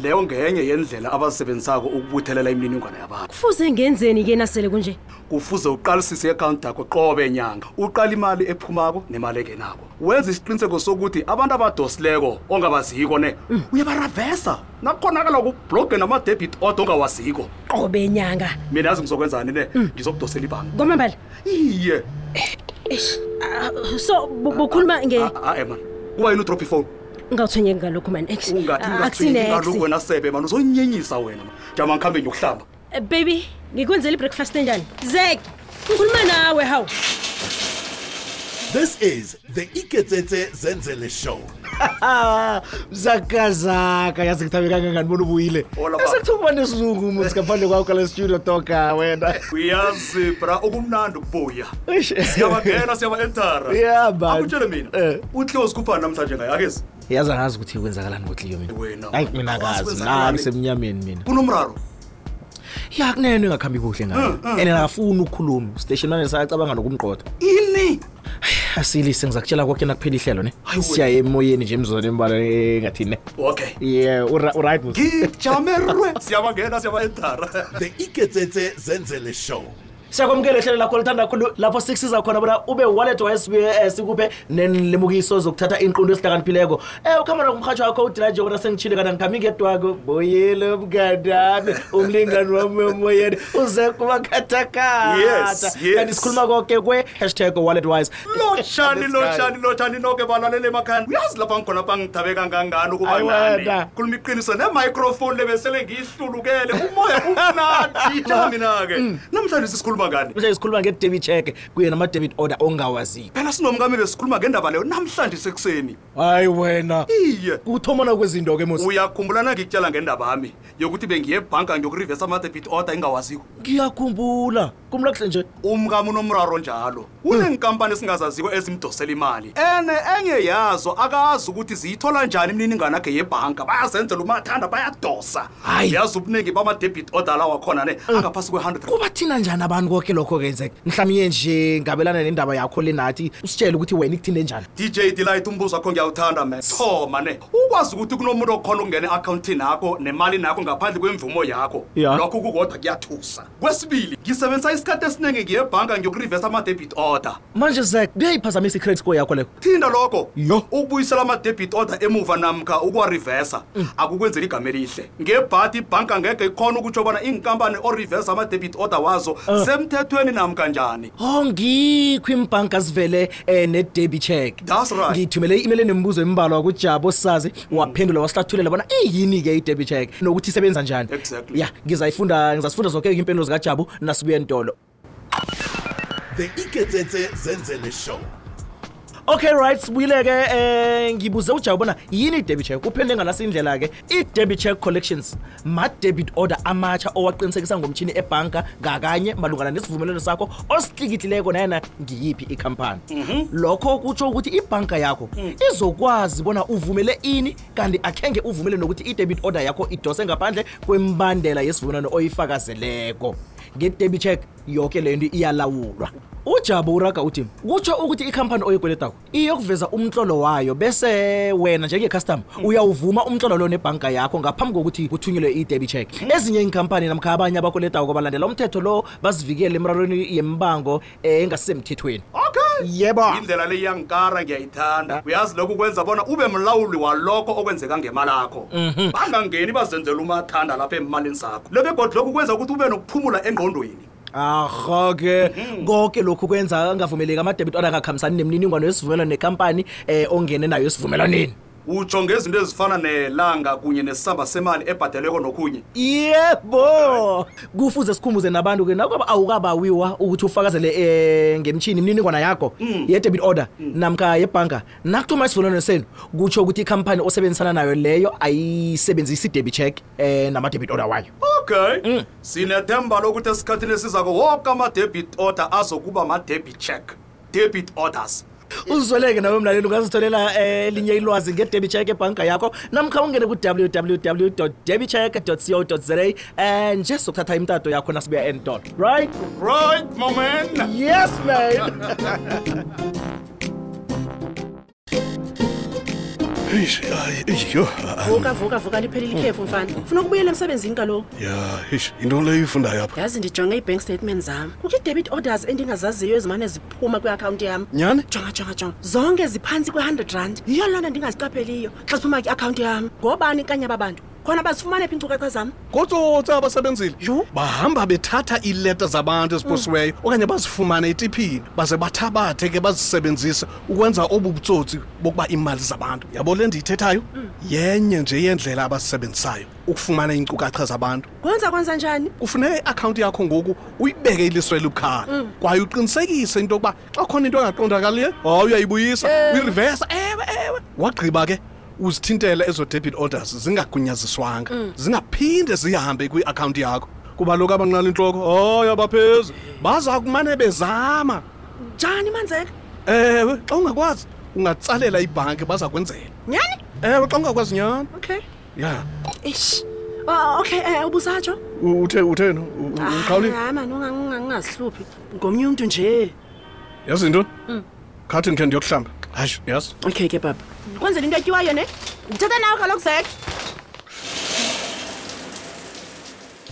Leyo ngenye yendlela abazisebenzisako ukubuthelela imininingwane yabantu. Kufuze ngenzeni-ke nasele kunje kufuze uqalisise i-akhawunti yakho qobe nyanga uqala imali ephumako nemali engenako wenza isiqiniseko sokuthi abantu abadosileko ongabaziko ne uyabaravesa. Nakukhonakala kubhloge nama-debit order ongawaziko. Qobe nyanga. Mina yazi ngizokwenzani ne ngizokudosela ibhanki kwamambala iye. Eish, ah, so bu- bukhuluma nge a-e man. Kuba yini udrop ifone ngawuthonyeki ngalokhu mani Eish, ungathi ah, ungathini kaloku akusinex wena sebe man. Uzonyenyisa wena man. Jama ngikhambe ngiyokuhlamba. Eh, baby ngikwenzela i-breakfast enjani? Zek ngikhuluma nawe hawu. This is the Iketsetse Zenzele show. zakazaka yazi ngithabe kangangani bona ubuyile? Esekuthoba nesizungu muthi ngaphandle kwakho kale studio toka wena. Uyazi bra okumnandi ukubuya. Siyabangena siyaba-entara Yeah, man. akutshele mina. Utliwo sikhuphani namhlanje ngayo akezi? Yazi angazi ukuthi kwenzakalani ngotliyo mina. Wena. Hayi mina akazi. Kwenzakalani? nami semnyameni mina? Kunomraro. Ya kunene engakhambi kuhle ngayo. Mm, mm. and akafuni ukukhuluma. Station mane sayacabanga nokumqoda ini? Asilise ngizakutshela koke nakuphela ihlelo ne? Siya emoyeni nje emzoni embala engathini ne? Okay. Ye uright ngijamerwe siyabangena siyaba-entara The Iketsetse Zenzele show. Siyakwamukela lakho lithanda kakhulu lapho sikusiza khona bona ube wallet wayesibuye eh, sikuphe nenlemukiso zokuthatha inqundo esihlakaniphileko. Um ukuhamba nakumrhatsho wakho udila nje bona sengitshile kana ngikhambi ngedwako boyele umlingani wami emoyeni uze kubakhathakhatha. Kanti sikhuluma koke kwe-hashtag wallet wise lotshani lotshani lotshani noke balalele emakhaya. Uyazi lapha ngikhona pha ngithabe kangangani ukuba khuluma iqiniso nemicrofoni lebesele ngiyihlulukele umoya umnandi. Mina-ke. Namhlanje sisikhuluma ngani? Mhlawumbe sikhuluma nge-debit check kuye nama-debit order ongawaziko. Phela sinomkami besikhuluma ngendaba leyo namhlanje sekuseni. Hayi wena. Iye. Kuthomana kwezinto-ke mos. Uyakhumbulana ngikutshela ngendaba yami yokuthi bengiye ebhanka ngiyokurivesa ama-debit order engawaziko. Ngiyakhumbula. Kumla kuhle nje. Umkami unomraro njalo. Unenkampani esingazaziko ezimdosela imali. Ene enye yazo akazi ukuthi ziyithola njani imininingwane akhe yebhanka. Bayazenzela umathanda bayadosa. Yazi ubuningi bama-debit order la wakhona ne angaphasi kwe-hundred kuba thina njani abantu koke lokho kwenzeka mhlawumbe nje ngabelana nendaba yakho le nathi usitshele ukuthi wena ikuthinde njani. Dj delight umbuzo wakho ngiyawuthanda me thoma ne. Ukwazi ukuthi kunomuntu okhona ukungena e-akhawuntini yakho nemali nakho ngaphandle kwemvumo yakho. Ya. lokho kukodwa kuyathusa. Kwesibili ngisebenzisa isikhathi esiningi ngiyebhanka ngiyokurivesa ama-debit order. Manje zak kuyayiphazamisa i-credit score yakho lekho? Thinda lokho. Yo. Ukubuyisela ama-debit order emuva namkha ukuwarivesa akukwenzela igama elihle. Ngebhadi ibhanka ngeke ikhona ukutsho bona inkampani orivesa ama-debit order wazo semthethweni namka njani oh ngikho imbhanka zivele um ne-debit check That's right. ngiyithumele i-email enembuzo embalwa kujabo sazi waphendula wasihlathulela bona iyini-ke i-debit check nokuthi isebenza njani Exactly. ya ngizayifunda ngizasifunda zonke impendulo zikajabu nasibuye entolo The Iketsetse Zenzele show. Okay right sibuyile-ke um ngibuze ujabu bona yini i-debit check? Uphendule ngalasi indlela-ke i-debit check collections ma-debit order amatsha owaqinisekisa ngomtshini ebhanka ngakanye malungana nesivumelwano sakho osihlikihlileko nayena ngiyiphi ikhampani lokho kutsho ukuthi ibhanka yakho izokwazi bona uvumele ini kanti akhenge uvumele nokuthi i-debit order yakho idose ngaphandle kwembandela yesivumelwano oyifakazeleko nge-debit check. Yoke le nto iyalawulwa. Ujabo uraga uthi kutsho ukuthi ikhampani oyikweletako iyokuveza umtlolo wayo bese wena njenge-custom uyawuvuma umtlolo lo nebhanka yakho ngaphambi kokuthi kuthunyelwe i-debit check. Ezinye iinkhampani namkha abanye abakweletako balandela umthetho lo bazivikele emrarweni yembango engasisemthethweni okay. Yebo. Indlela le iyangikara ngiyayithanda. Uyazi lokhu kwenza bona ube mlawuli walokho okwenzeka ngemali akho Mhm. bangangeni bazenzela umathanda lapha emalini zakho. Lebegodi lokhu kwenza ukuthi ube nokuphumula engqondweni arho-ke konke lokhu kwenza angavumeleki ama-debit order angakhambisani nemininingwane yesivumelwano nekampani um ongene nayo esivumelwaneni. Utsho ngezinto ezifana nelanga kunye nesamba semali ebhadeleko nokhunye. Yebo! Kufuze sikhumbuze nabantu-ke nakaba awukabawiwa ukuthi ufakazele um ngemtshini imininingwana yakho ye-debit order namkha yebhanka nakuthuma isivumelwano senu kutsho ukuthi ikhampani osebenzisana nayo leyo ayisebenzisi i-debit check um nama-debit order wayo. Okay. Sinethemba lokuthi esikhathini esizako woke ama-debit order azokuba ma-debit check. Debit orders uzweleke nawe mlaleli ungazitholela eh, elinye ilwazi ngedebit check ebhanka yakho. Namkha ungene ku-www debitcheck co za um nje sokuthatha imtato yakho nasibuya endol right? Right moment yes man Eish, hayi, iyo. vuka vuka vuka liphelile ikhefu mfana. Funa ukubuyela emsebenzini kaloku? Ya, eish, into leyo ifundayo apha. yazi ndijonge ii-bank statement zam. Kukho ii-debit orders endingazaziyo ezimane ziphuma kwiakhawunti yam. Nyani? jonga jonga jonga. Zonke ziphantsi kwe-hundred rand. Yiyo loo nto ndingaziqapheliyo xa ziphuma kwiakhawunti yam. Ngobani kanye aba bantu khona bazifumane phi iinkcukacha zam Kotsotsi abasebenzile. Bahamba bethatha iileta zabantu eziposiweyo okanye bazifumane etiphini baze bathabathe ke bazisebenzise ukwenza obu butsotsi bokuba iimali zabantu. Yabo le ndiyithethayo? Yenye nje yendlela abazisebenzisayo ukufumana iinkcukacha zabantu. kwenza kwenza njani kufuneka iakhawunti yakho ngoku uyibeke iliswe elibukhali Mm. kwaye uqinisekise into yokuba xa khona into engaqondakaliyo hayi uyayibuyisa uyirivesa ewe ewe wagqiba ke uzithintele ezo debit orders zingagunyaziswanga Mm. zingaphinde zihambe kwiakhawunti yakho. Kuba loku abanqala intloko hayi abaphezi baza kumane bezama. Njani manzeka ewe xa ungakwazi ungatsalela ibhanki baza kwenzela. Nyani? Ewe xa ungakwazi nyani. Okay. Ya. Ish Oh, okay um ubusatsho U- uthe utheni U- u- uqhawulile hayi mani unga- unga- ungazihluphi. Ngomnye umntu nje. Yazi ntoni Mm. khathi ndikhe ndiyokuhlamba. Hayi yazi. Okay ke baba. Kwenzela into etyiwayo ne? Ndithetha nawe kaloku zek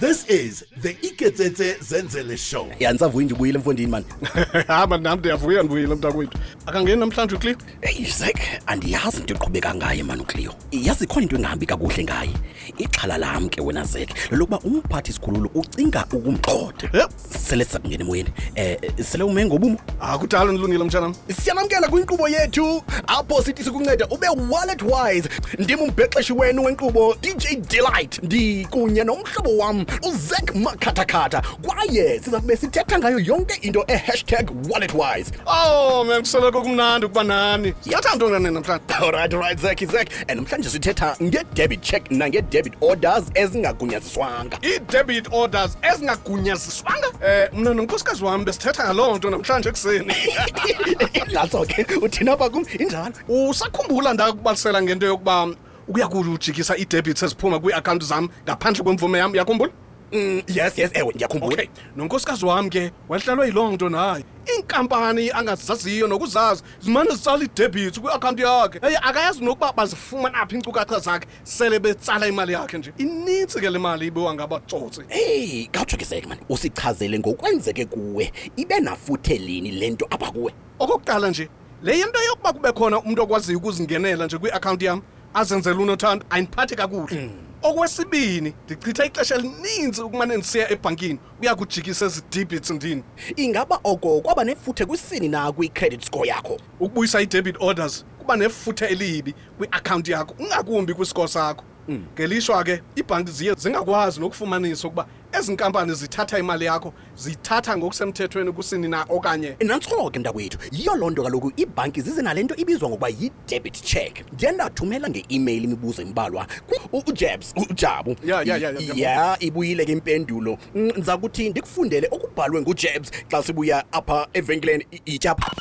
This is the Iketsetse Zenzele show. yandisavuye ndibuyile emfondini mani hamba nam ndiyavuya ndibuyile mntakwethu akangeni namhlanje ucleo eyi zek andiyazi into eqhubeka ngaye mani ucleo. Yazi ikhona into engahambi kakuhle ngaye. Ixhala lam ke wena zek lelokuba umphathi sikhululo ucinga ukumxhothe sele siza kungena emoyeni. Um sele ume ngobumo akudala ndilungile mtshanam. Siyanamkela kwinkqubo yethu. Apho sithi sikunceda ube wallet wise ndim umbhexeshi wenu wenkqubo dj delight. Ndikunye nomhlobo wam uzek makhathakhatha kwaye sizakube sithetha ngayo yonke into ehashtag wallet wise oh man kusoloko kumnandi ukuba nani. Sithatha ntoni nani namhlanje. Alright right zek zek and namhlanje sithetha nge-debit check nange-debit orders ezingagunyaziswanga ii-debit orders ezingagunyaziswanga um mna nonkosikazi wam besithetha ngaloo nto namhlanje ekuseni. Nantso ke uthina apha kum? Injalo? Usakhumbula ndakubalisela ngento yokuba ukuya kujikisa ii-debits eziphuma kwiiakhawunti zam ngaphandle kwemvume yam yakhumbula Mm, yes yes ewe ndiyakhumbula okay. Nonkosikazi wam ke wahlalwe yiloo nto naye. Iinkampani angazaziyo nokuzazi zimane zitsala ii-debits kwiakhawunti yakhe. Eye akayazi nokuba bazifumana phi iinkcukacha zakhe sele betsala imali yakhe nje. Inintsi ke le mali ibiwa ngabatsotsi heyi khawutsho ke zek mani usichazele ngokwenzeke kuwe ibe nafuthe lini le nto apha kuwe okokuqala nje le yinto yokuba kube khona umntu okwaziyo ukuzingenela nje kwiakhawunti yam azenzela unothando ayindiphathi kakuhle. Okwesibini ndichitha ixesha elininzi ukumane ndisiya ebhankini uya kujikisa ezi debits ndini. Ingaba oko kwaba nefuthe kwisini na kwi-credit score yakho? Ukubuyisa ii-debit orders kuba nefuthe elibi kwiakhawunti yakho ungakumbi kwisiko sakho. Ngelishwa ke iibhanki ziye zingakwazi nokufumanisa ukuba ezi nkampani zithatha imali yakho ziyithatha ngokusemthethweni kusini na okanye? Nantso ke mntakwethu yiyo loo nto kaloku iibhanki zize nale nto ibizwa ngokuba yi-debit check. Ndiye ndathumela nge-email imibuzo embalwa ku- u- ujabs ujabu. Ya, ya, ya, ya, ya. ya ibuyile ke impendulo. Mm, ndiza kuthi ndikufundele okubhalwe ngujabs xa sibuya apha evenkileni i- ityapha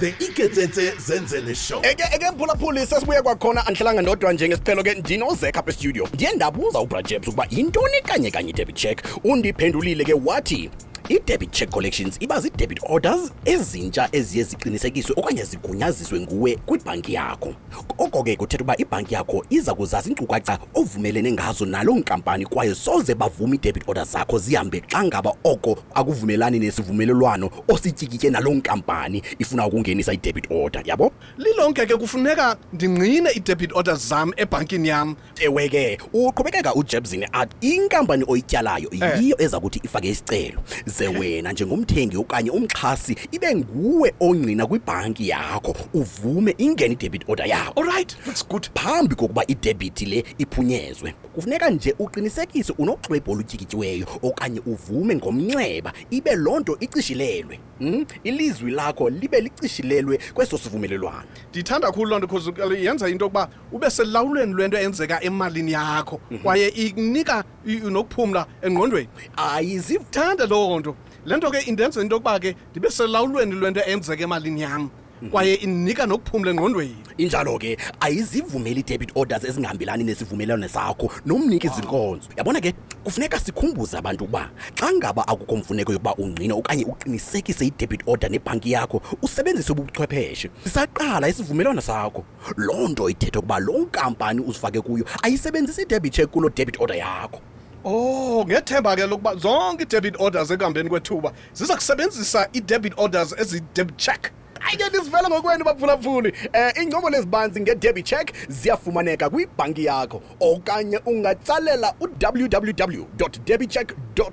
The Iketsetse Zenzele show. eke eke mphulaphuli sesibuye kwakhona andihlelanga ndodwa njengesiphelo ke ndinozek apha estudio ndiye ndabuza ubrajebs ukuba yintoni kanye kanye i-debit check undiphendulile ke wathi i-debit check collections iba zii-debit orders ezintsha eziye ziqinisekiswe okanye zigunyaziswe nguwe kwibhanki yakho. Oko ke kuthetha uba ibhanki yakho iza kuzazi iinkcukacha ovumelene ngazo naloo nkampani kwaye soze bavume ii-debit orders zakho zihambe xa ngaba oko akuvumelani nesivumelelwano osityikitye naloo nkampani ifuna ukungenisa i-debit order yabo? Lilonke ke kufuneka ndingqine ii-debit orders zam ebhankini yam. Ewe ke uqhubekeka ujebzini athi inkampani oyityalayo Eh. yiyo eza kuthi ifake isicelo ze wena njengomthengi okanye umxhasi ibe nguwe ongqina kwibhanki yakho uvume ingene i-debit order yakho. Alright that's good. Phambi kokuba idebhithi le iphunyezwe kufuneka nje uqinisekise unoxwebhu olutyikityiweyo okanye uvume ngomnxeba ibe loo nto icishilelwe mm? ilizwi lakho libe licishilelwe kweso sivumelelwano ndiyithanda kakhulu loo nto because kaloku yenza into yokuba ube selawulweni lwento eyenzeka emalini yakho kwaye ikunika i- i- nokuphumla engqondweni. Ayizithanda loo nto. Le nto ke indenza into yokuba ke ndibe selawulweni lwento eyenzeka emalini yam kwaye inika nokuphumula engqondweni. Injalo-ke ayizivumeli i-debit orders ezingahambelani nesivumelwano sakho nomniki izinkonzo. Yabona ke kufuneka sikhumbuze abantu ukuba xa ngaba akukho mfuneko yokuba ungqine okanye uqinisekise i-debit order nebhanki yakho usebenzise ubuchwepheshe. Sisaqala isivumelwano sakho. Loo nto ithetha ukuba loo nkampani uzifake kuyo ayisebenzisi i-debit check kuloo debit order yakho. Oh, ngethemba ke lokuba zonke i-debit orders ekuhambeni kwethuba ziza kusebenzisa i-debit orders ezi-debit check. ayike nisivele ngokwenu baphulaphuli um iincomo lezibanzi nge-debit check ziyafumaneka kwibhanki yakho okanye ungatsalela u-www debitcheck co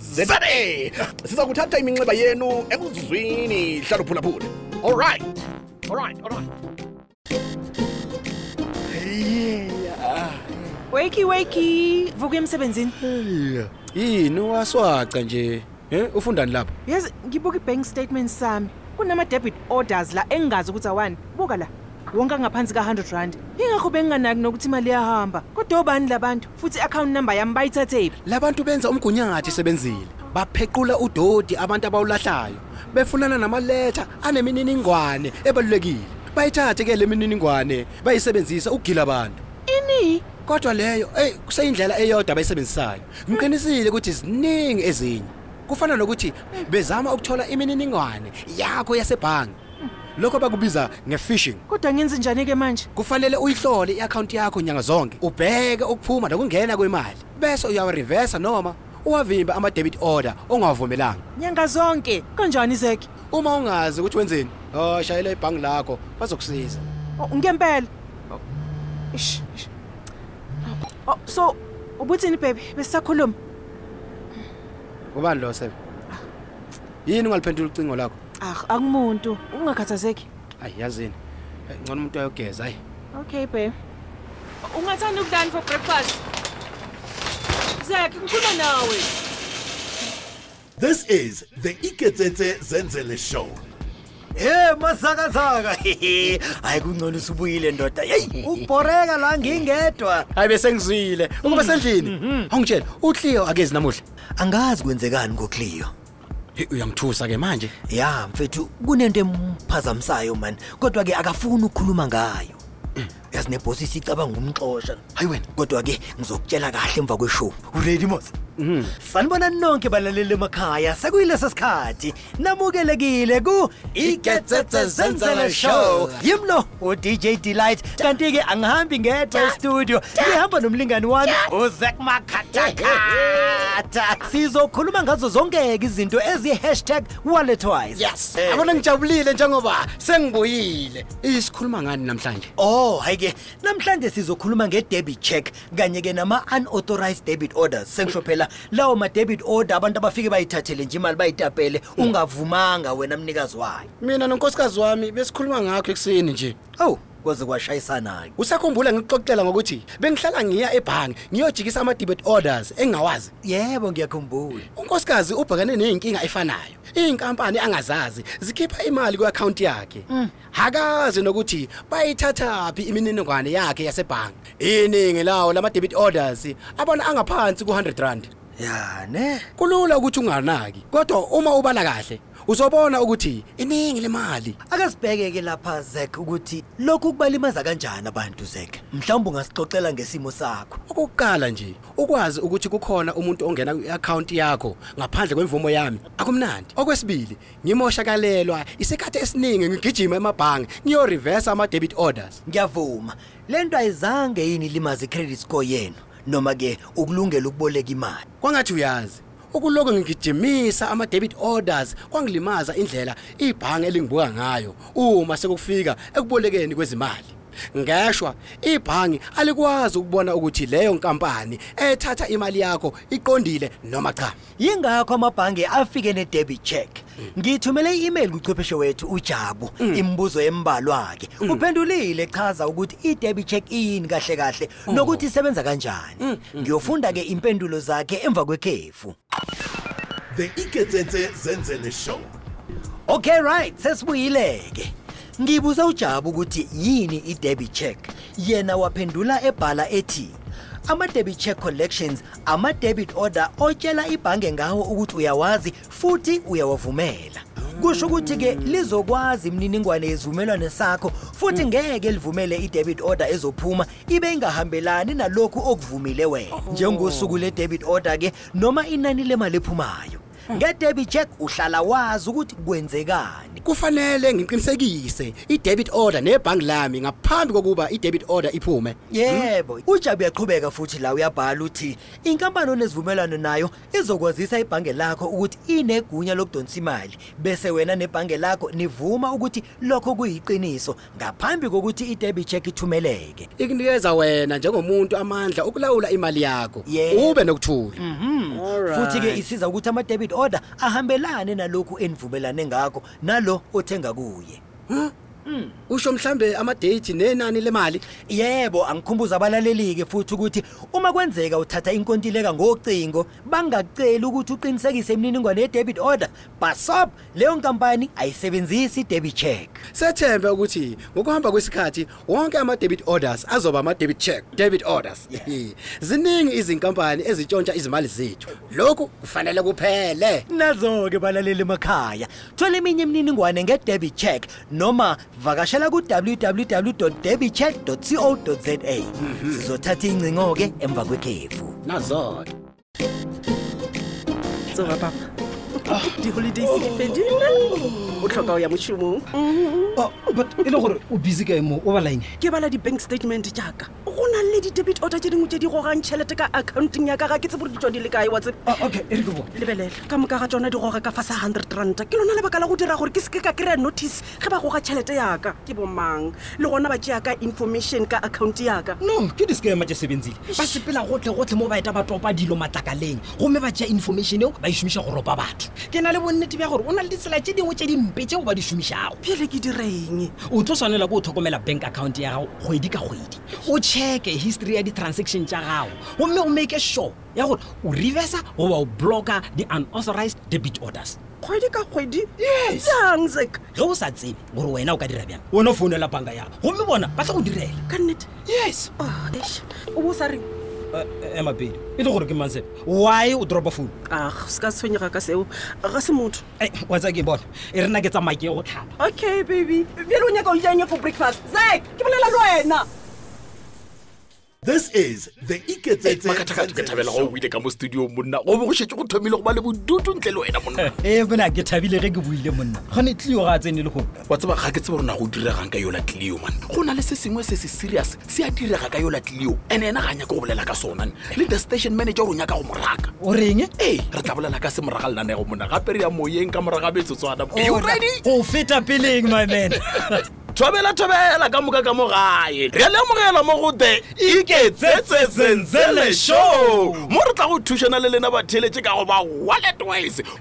za siza kuthatha iminxeba yenu ekuzwini hlalo phulaphula all right. All right all right. Wakey wakey, vuka emsebenzini. yini waswaca nje um ufundani lapho Yazi ngibuka i-bank statement sami. Kunama debit orders la engazi ukuthi awani. Buka la. Wonke ngaphansi ka100 rand. Ingakho benginganaki nokuthi imali iyahamba. Kodwa obani labantu futhi i-account number yami bayithathephi? labantu benza umgunyathi sebenzile baphequla udodi abantu abawulahlayo befunana namaletha anemininingwane ebalulekile bayithathe ke le mininingwane bayisebenzisa ukugila abantu ini kodwa leyo eyi kuseyindlela eyodwa abayisebenzisayo ngiqinisile ukuthi ziningi ezinye kufana nokuthi bezama ukuthola imininingwane yakho yasebhangi lokho bakubiza nge-fishing Kodwa ngenze njani ke manje? kufanele uyihlole i-akhawunti yakho nyanga zonke ubheke ukuphuma nokungena kwemali bese uyawarivesa noma uwavimbe ama-debit order ongawavumelanga Nyanga zonke. Kanjani Zeki? uma ungazi ukuthi wenzeni oh shayela ibhangi lakho bazokusiza Oh, ngempela. Oh, Ish. Oh, so ubuthini baby? Besisakhuluma. ubani lo sebe yini ungaliphendula ucingo lakho Ah, akumuntu. Ungakhathazeki. ayi yazini ngcono umuntu ayogeza ayi Okay babe. Ungathanda ukudani for breakfast? Zeki, ngikhuluma nawe. This is the Iketsetse Zenzele show. Hey masakazaka. Hayi kungcono usubuyile ndoda. Hey, ubhoreka la ngingedwa. hayi bese ngizwile ukuba sendlini awungitshela uCleo akezi namuhla Angazi kwenzekani ngoCleo. Hey, uyamthusa ke manje Ya, mfethu kunento emphazamisayo man. Kodwa ke akafuni ukukhuluma ngayo. Yazi nebhosi sicabanga umxoxa. Hayi wena, kodwa ke ngizokutshela kahle emva kweshow. Uready mos? Mhm. Sanibona nonke balaleli emakhaya. Sekuyilesa sikhathi. Namukelekile ku Igetsetse Zenzele Show. Yimlo u DJ Delight. Kanti ke angihambi ngedwa e-studio. Ngihamba nomlingani wami uZek Makhathakhatha. Sizokhuluma ngazo zonke izinto ezi#walletwise. yes abona ngijabulile njengoba sengibuyile isikhuluma ngani namhlanje Oh, hayike. Namhlanje sizokhuluma nge-debit check kanye ke nama unauthorized debit orders. Sengisho phela lawo ma debit order abantu abafike bayithathele nje imali bayitapele ungavumanga wena mnikazi wayo. mina nonkosikazi wami besikhuluma ngakho ekuseni nje. Oh, kwaze kwashayisana ke. usakhumbula ngikuxoxela ngokuthi bengihlala ngiya ebhangi ngiyojikisa ama-debit orders engingawazi. Yebo ngiyakhumbula. unkosikazi ubhekane neyinkinga efanayo. Iy'nkampani angazazi zikhipha imali kwi-akhawunti yakhe. Hakazi nokuthi bayithathaphi imininingwane yakhe yasebhangi iningi lawo lama-debit orders abona angaphansi ku-100 rand. Ya ne? Kulula ukuthi unganaki kodwa uma ubala kahle uzobona ukuthi iningi lemali Akasibheke ke lapha Zek ukuthi lokhu kubalimaza kanjani abantu Zek. Mhlawumbe ungasixoxela ngesimo sakho. okokuqala nje ukwazi ukuthi kukhona umuntu ongena kwi-akhawunti yakho ngaphandle kwemvumo yami akumnandi okwesibili ngimoshakalelwa isikhathi esiningi ngigijima emabhange ngiyorivesa ama-debit orders Ngiyavuma. Lento ayizange yini limaze credit score yenu noma ke ukulungela ukuboleka imali. kwangathi uyazi ukuloko ngigijimisa ama-debit orders kwangilimaza indlela ibhange elingibuka ngayo uma sekufika ekubolekeni kwezimali. Ngeshwa ibhangi alikwazi ukubona ukuthi leyo nkampani ethatha imali yakho iqondile noma cha Yingakho amabhange afike ne-debit check. Ngithumele i-email kuchwepheshe wethu uJabu imibuzo embalwa ke. Uphendulile chaza ukuthi i-debit check iyini kahle kahle nokuthi isebenza kanjani. Ngiyofunda ke impendulo zakhe emva kwekhefu. The Iketsetse Zenzele show. Okay right, sesibuyile ke. Ngibuza uJabu ukuthi yini i-debit check. Yena waphendula ebhala ethi ama debit check collections ama debit order otshela ibhange ngawo ukuthi uyawazi futhi uyawavumela. kusho ukuthi-ke lizokwazi imininingwane yezivumelwano sakho futhi ngeke livumele i-debit order ezophuma ibe ingahambelani nalokhu okuvumile wena njengosuku le-debit order-ke noma inani lemali ephumayo nge-debit check uhlala wazi ukuthi kwenzekani. Kufanele ngiqinisekise i-debit order nebhangi lami ngaphambi kokuba i-debit order iphume. Yebo ujabu uyaqhubeka futhi la uyabhala uthi inkampani onesivumelwano nayo izokwazisa ibhange lakho ukuthi inegunya lokudonsa imali bese wena nebhange lakho nivuma ukuthi lokho kuyiqiniso ngaphambi kokuthi i-debit check ithumeleke. Ikunikeza wena njengomuntu amandla okulawula imali yakho ube nokuthula. Futhi-ke isiza ukuthi ama-debit order ahambelane nalokhu enivumelane ngakho nalo othenga kuye. Usho mhlambe ama-date nenani lemali. Yebo angikhumbuza abalaleli-ke futhi ukuthi uma kwenzeka uthatha inkontileka ngocingo bangakuceli ukuthi uqinisekise imininingwane ye-debit order basop leyo nkampani ayisebenzisi i-debit check. Sethembe ukuthi ngokuhamba kwesikhathi wonke ama-debit orders azoba ama-debit check debit orders. Ziningi izinkampani ezitshontsha izimali zethu. Lokhu kufanele kuphele. Nazo-ke balaleli emakhaya thola eminye imininingwane nge-debit check noma vakashela ku-www debitcheck co za sizothatha ingcingo-ke emva kwekhefu. Nazo-ke. Tsoga papa di-holidays di fedile o tlhoka o ya mošomong but e le gore o busy kae mo? O balaeng ke bala di-bank statement jaaka. Go na le di-debit order tse dingwe tse di gogang tšhelete ka accounting ya ka ga ke tse bore di tswa di le kae wa tsebe? Okay e ka moka ga tsona di goga ka fa sa hundred ranta ke lona lebaka la go dira gore ke seke ka kry-a notice ge ba goga tšhelete yaka ke bomang le gona ba tšea ka information ka account yaka no ke discama tse sebenzile. Ba sepela gotlhe-gotlhe mo baeta ba topa dilo matlakaleng. Gomme ba tšea information eo ba e šomiša go ropa batho ke na le bonnete bja gore o na le ditsela tše dingwe tše dimpe tšeo ba di šomišago. Pele ke direng? O tlo swanela ke o tlhokomela bank account ya gago kgwedi ka kgwedi. O checke history ya di-transaction tša gago. Gomme o make sure ya gore o reversa goba o blocka di-unauthorized debit orders. Kgwedi ka kgwedi? Jang sek ge o sa tsebe gore wena o ka dira bjang wona o founela banka yago gomme bona ba tla go direla. Ka nnete yes o bo sa reng ema pedi e le gore ke mansepe why o dropa phone ag se ka tshwenyega ka seo. Ga se motho. Wa tsa ke bona. E re nna ke tsamaya ke go tlhapa okay baby. Bjale o nyaka o janye for breakfast. Zek ke bolela le wena This is the iketsetsemakathakat ke thabela go o ile ka mo studio monna. Go bo go shetse go thomile go ba le bodutu ntle le wena monna. Ee bona ke thabile ge ke buile monna. Gone tlio ga a tsene le go wa tseba ga ke tseba rona go diregang ka yola tlio man. Go na le se sengwe se se serious se a direga ka yola tlio and ena ga nyaka go bolela ka sona. Le the station manager o nyaka go moraka o reng? Ee re tla bolela ka se moraga lenanego monna. Gape re ya moyeng ka moraga betsotswana go feta peleng my man thobela thobela ka moka ka mo gae. Re lemogela mo go the iketsetse senzele show. Mo re tla go thušana le lena batheletše ka go ba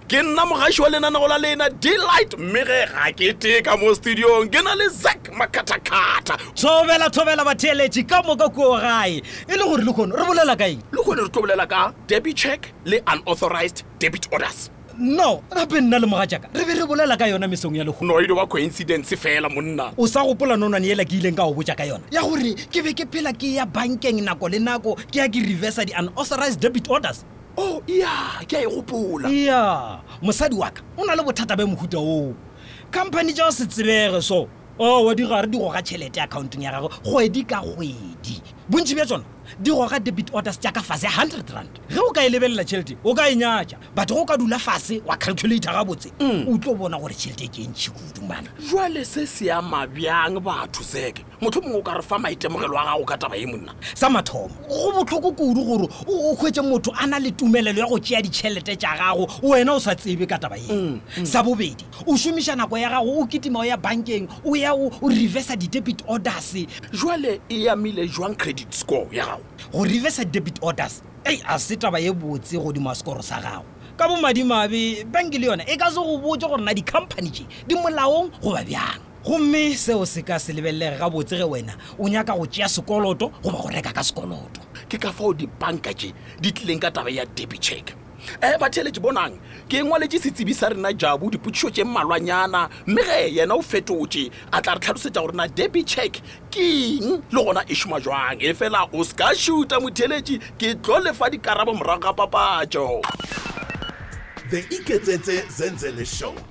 ke nna mogaši wa lenanego la lena delight mme ge ga ke teka mo studiong ke na le zak makatakata thobela thobela batheletše ka moka kuo gae. E le gore le kgone re bolela kaeng le kgone re tlo bolela ka debit check le unauthorized debit orders no gape nna le moga jaaka re be re bolela ka yona mesong ya lego no wa coincidence fela monna. O sa gopola nonwane ela ke ileng ka go boja ka yona. Ya gore ke be ke phela ke ya bankeng nako le nako ke ya ke reversa di-unauthorized debit orders. Oh ya ke a e gopola. Ya mosadi wa ka o na le bothata ba mohuta oo. Company jao se tsebege so. O wa digare di goga tšhelete accountong ya gagwe kgwedi ka kgwedi. Bontši bja tsona di goga debit orders tša ka fase ya hundred rand. Ge o ka e lebelela tšhelete o ka e nyatša batho go ka dula fase wa calculator gabotse o tlo bona gore tšhelete ke ntšhi kudu mana jwale se se ama bjang batho seke motho mongwe o ka re fa maitemogelo a gago ka taba ye monna. Sa mathomo. Go botlhoko kudu gore o hwetse motho a na le tumelelo ya go tšea ditšhelete tša gago wena o sa tsebe ka taba ye sa bobedi o šomiša nako ya gago o ketima o ya bankeng o ya o reversa di-debit orders. Jwale e amile jwang credit score ya gago go reversa debit orders. Ei a se taba ye botse godimo sekoro sa gago. Ka bomadimabe banke le yona e ka se go botse gore na di-company tše di molaong goba bjang? Gomme seo se ka se lebelelege gabotse ge wena o nyaka go tšea sekoloto goba go reka ka sekoloto. Ke ka fao dibanka tše di tlileng ka taba ya debit check um batheletše bonang ke ngwaletše setsebi sa rena jabu dipotšišo tše mmalwanyana. Mme ge yena o fetotše a tla re tlhalosetša gore na debit check ke eng? Le gona e šoma jwang? E fela o se ka šuta motheletše ke tlo lefa dikarabo morago ga papatšo. The Iketsetse Zenzele Show.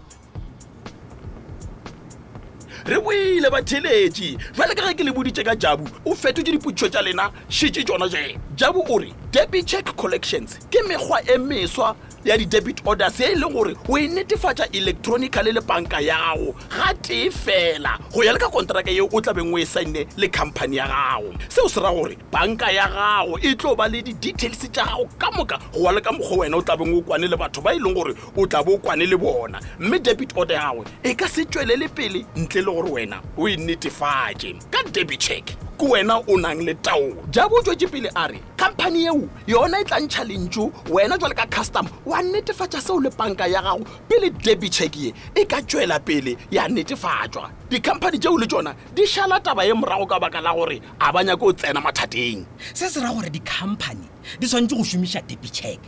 Re boile batheletše jale ka ge ke le boditše ka jabu o fetotše diputšo tša lena šitše tšona je jabu o re debit check collections ke mekgwa e meswa ya di-debit orders e e leng gore o e netefatsa electronically le banka ya gago ga tee fela. Go ya le ka kontraka yeo o tlabeng o e sine le company ya gago. Seo se ra gore banka ya gago e tlo ba le di-details tša gago ka moka. Go wa le ka mokgwa wena o tlabeng o kwane le batho ba e leng gore o tlabe o kwane le bona. Mme debit order ya gagwe e ka se tswelele pele ntle le gore wena o e netefatse. Ka debit check ke wena o nang le taolo jabo o tswetse pele a re company eo yona e tla ntšha lentso wena jwale ka custom wa netefatša seo le banka ya gago pele debit check ye e ka tswela pele ya netefatšwa dikhamphani tšeo le tšona di šala taba ye morago ka baka la gore a ba nyake o tsena mathateng. Se se ra gore di-company di tshwanetse go šomiša debit check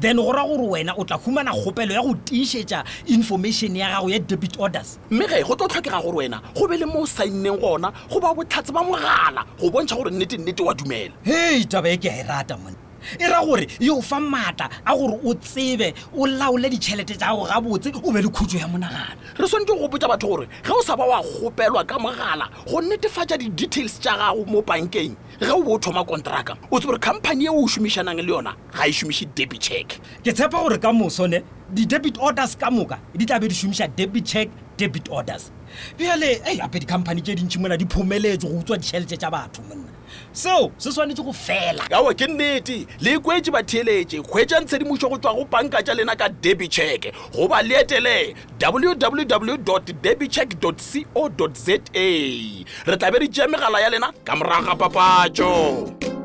then go ra gore wena o tla humana kgopelo ya go tiišetša information ya gago ya debit orders. Mme ge go tlo tlhokega gore wena go be le mo o sainneng gona go ba botlhatse ba mogala go bontšha gore nnete-nnete wa dumela. Hei taba e ke a e rata monna. E ra gore e o fa maatla a gore o tsebe o laole ditšhelete tša gago gabotse o be le khutso ya monagano. Re swantse go botsa batho gore ge o sa ba wa gopelwa ka mogala go netefatša di-details tša gago mo bankeng ge o bo o thoma kontraka o tse gore company eo o šomišanang le yona ga e šomiše debit check. Ke tshepa gore ka mosone di-debit orders ka moka di tla be di šomiša debit check debit orders. Bjale ei ape di-company tše dintšhi mona di phomeletse go utswa ditšhelete tša batho monna seo se swanetse go fela. Awa ke nnete le kwetse batheletše kgwetša ntshedimošo go tswa go banka tša lena ka debit check goba leetele www debitcheck co za re tlabe re tšea megala ya lena ka moraga papatšo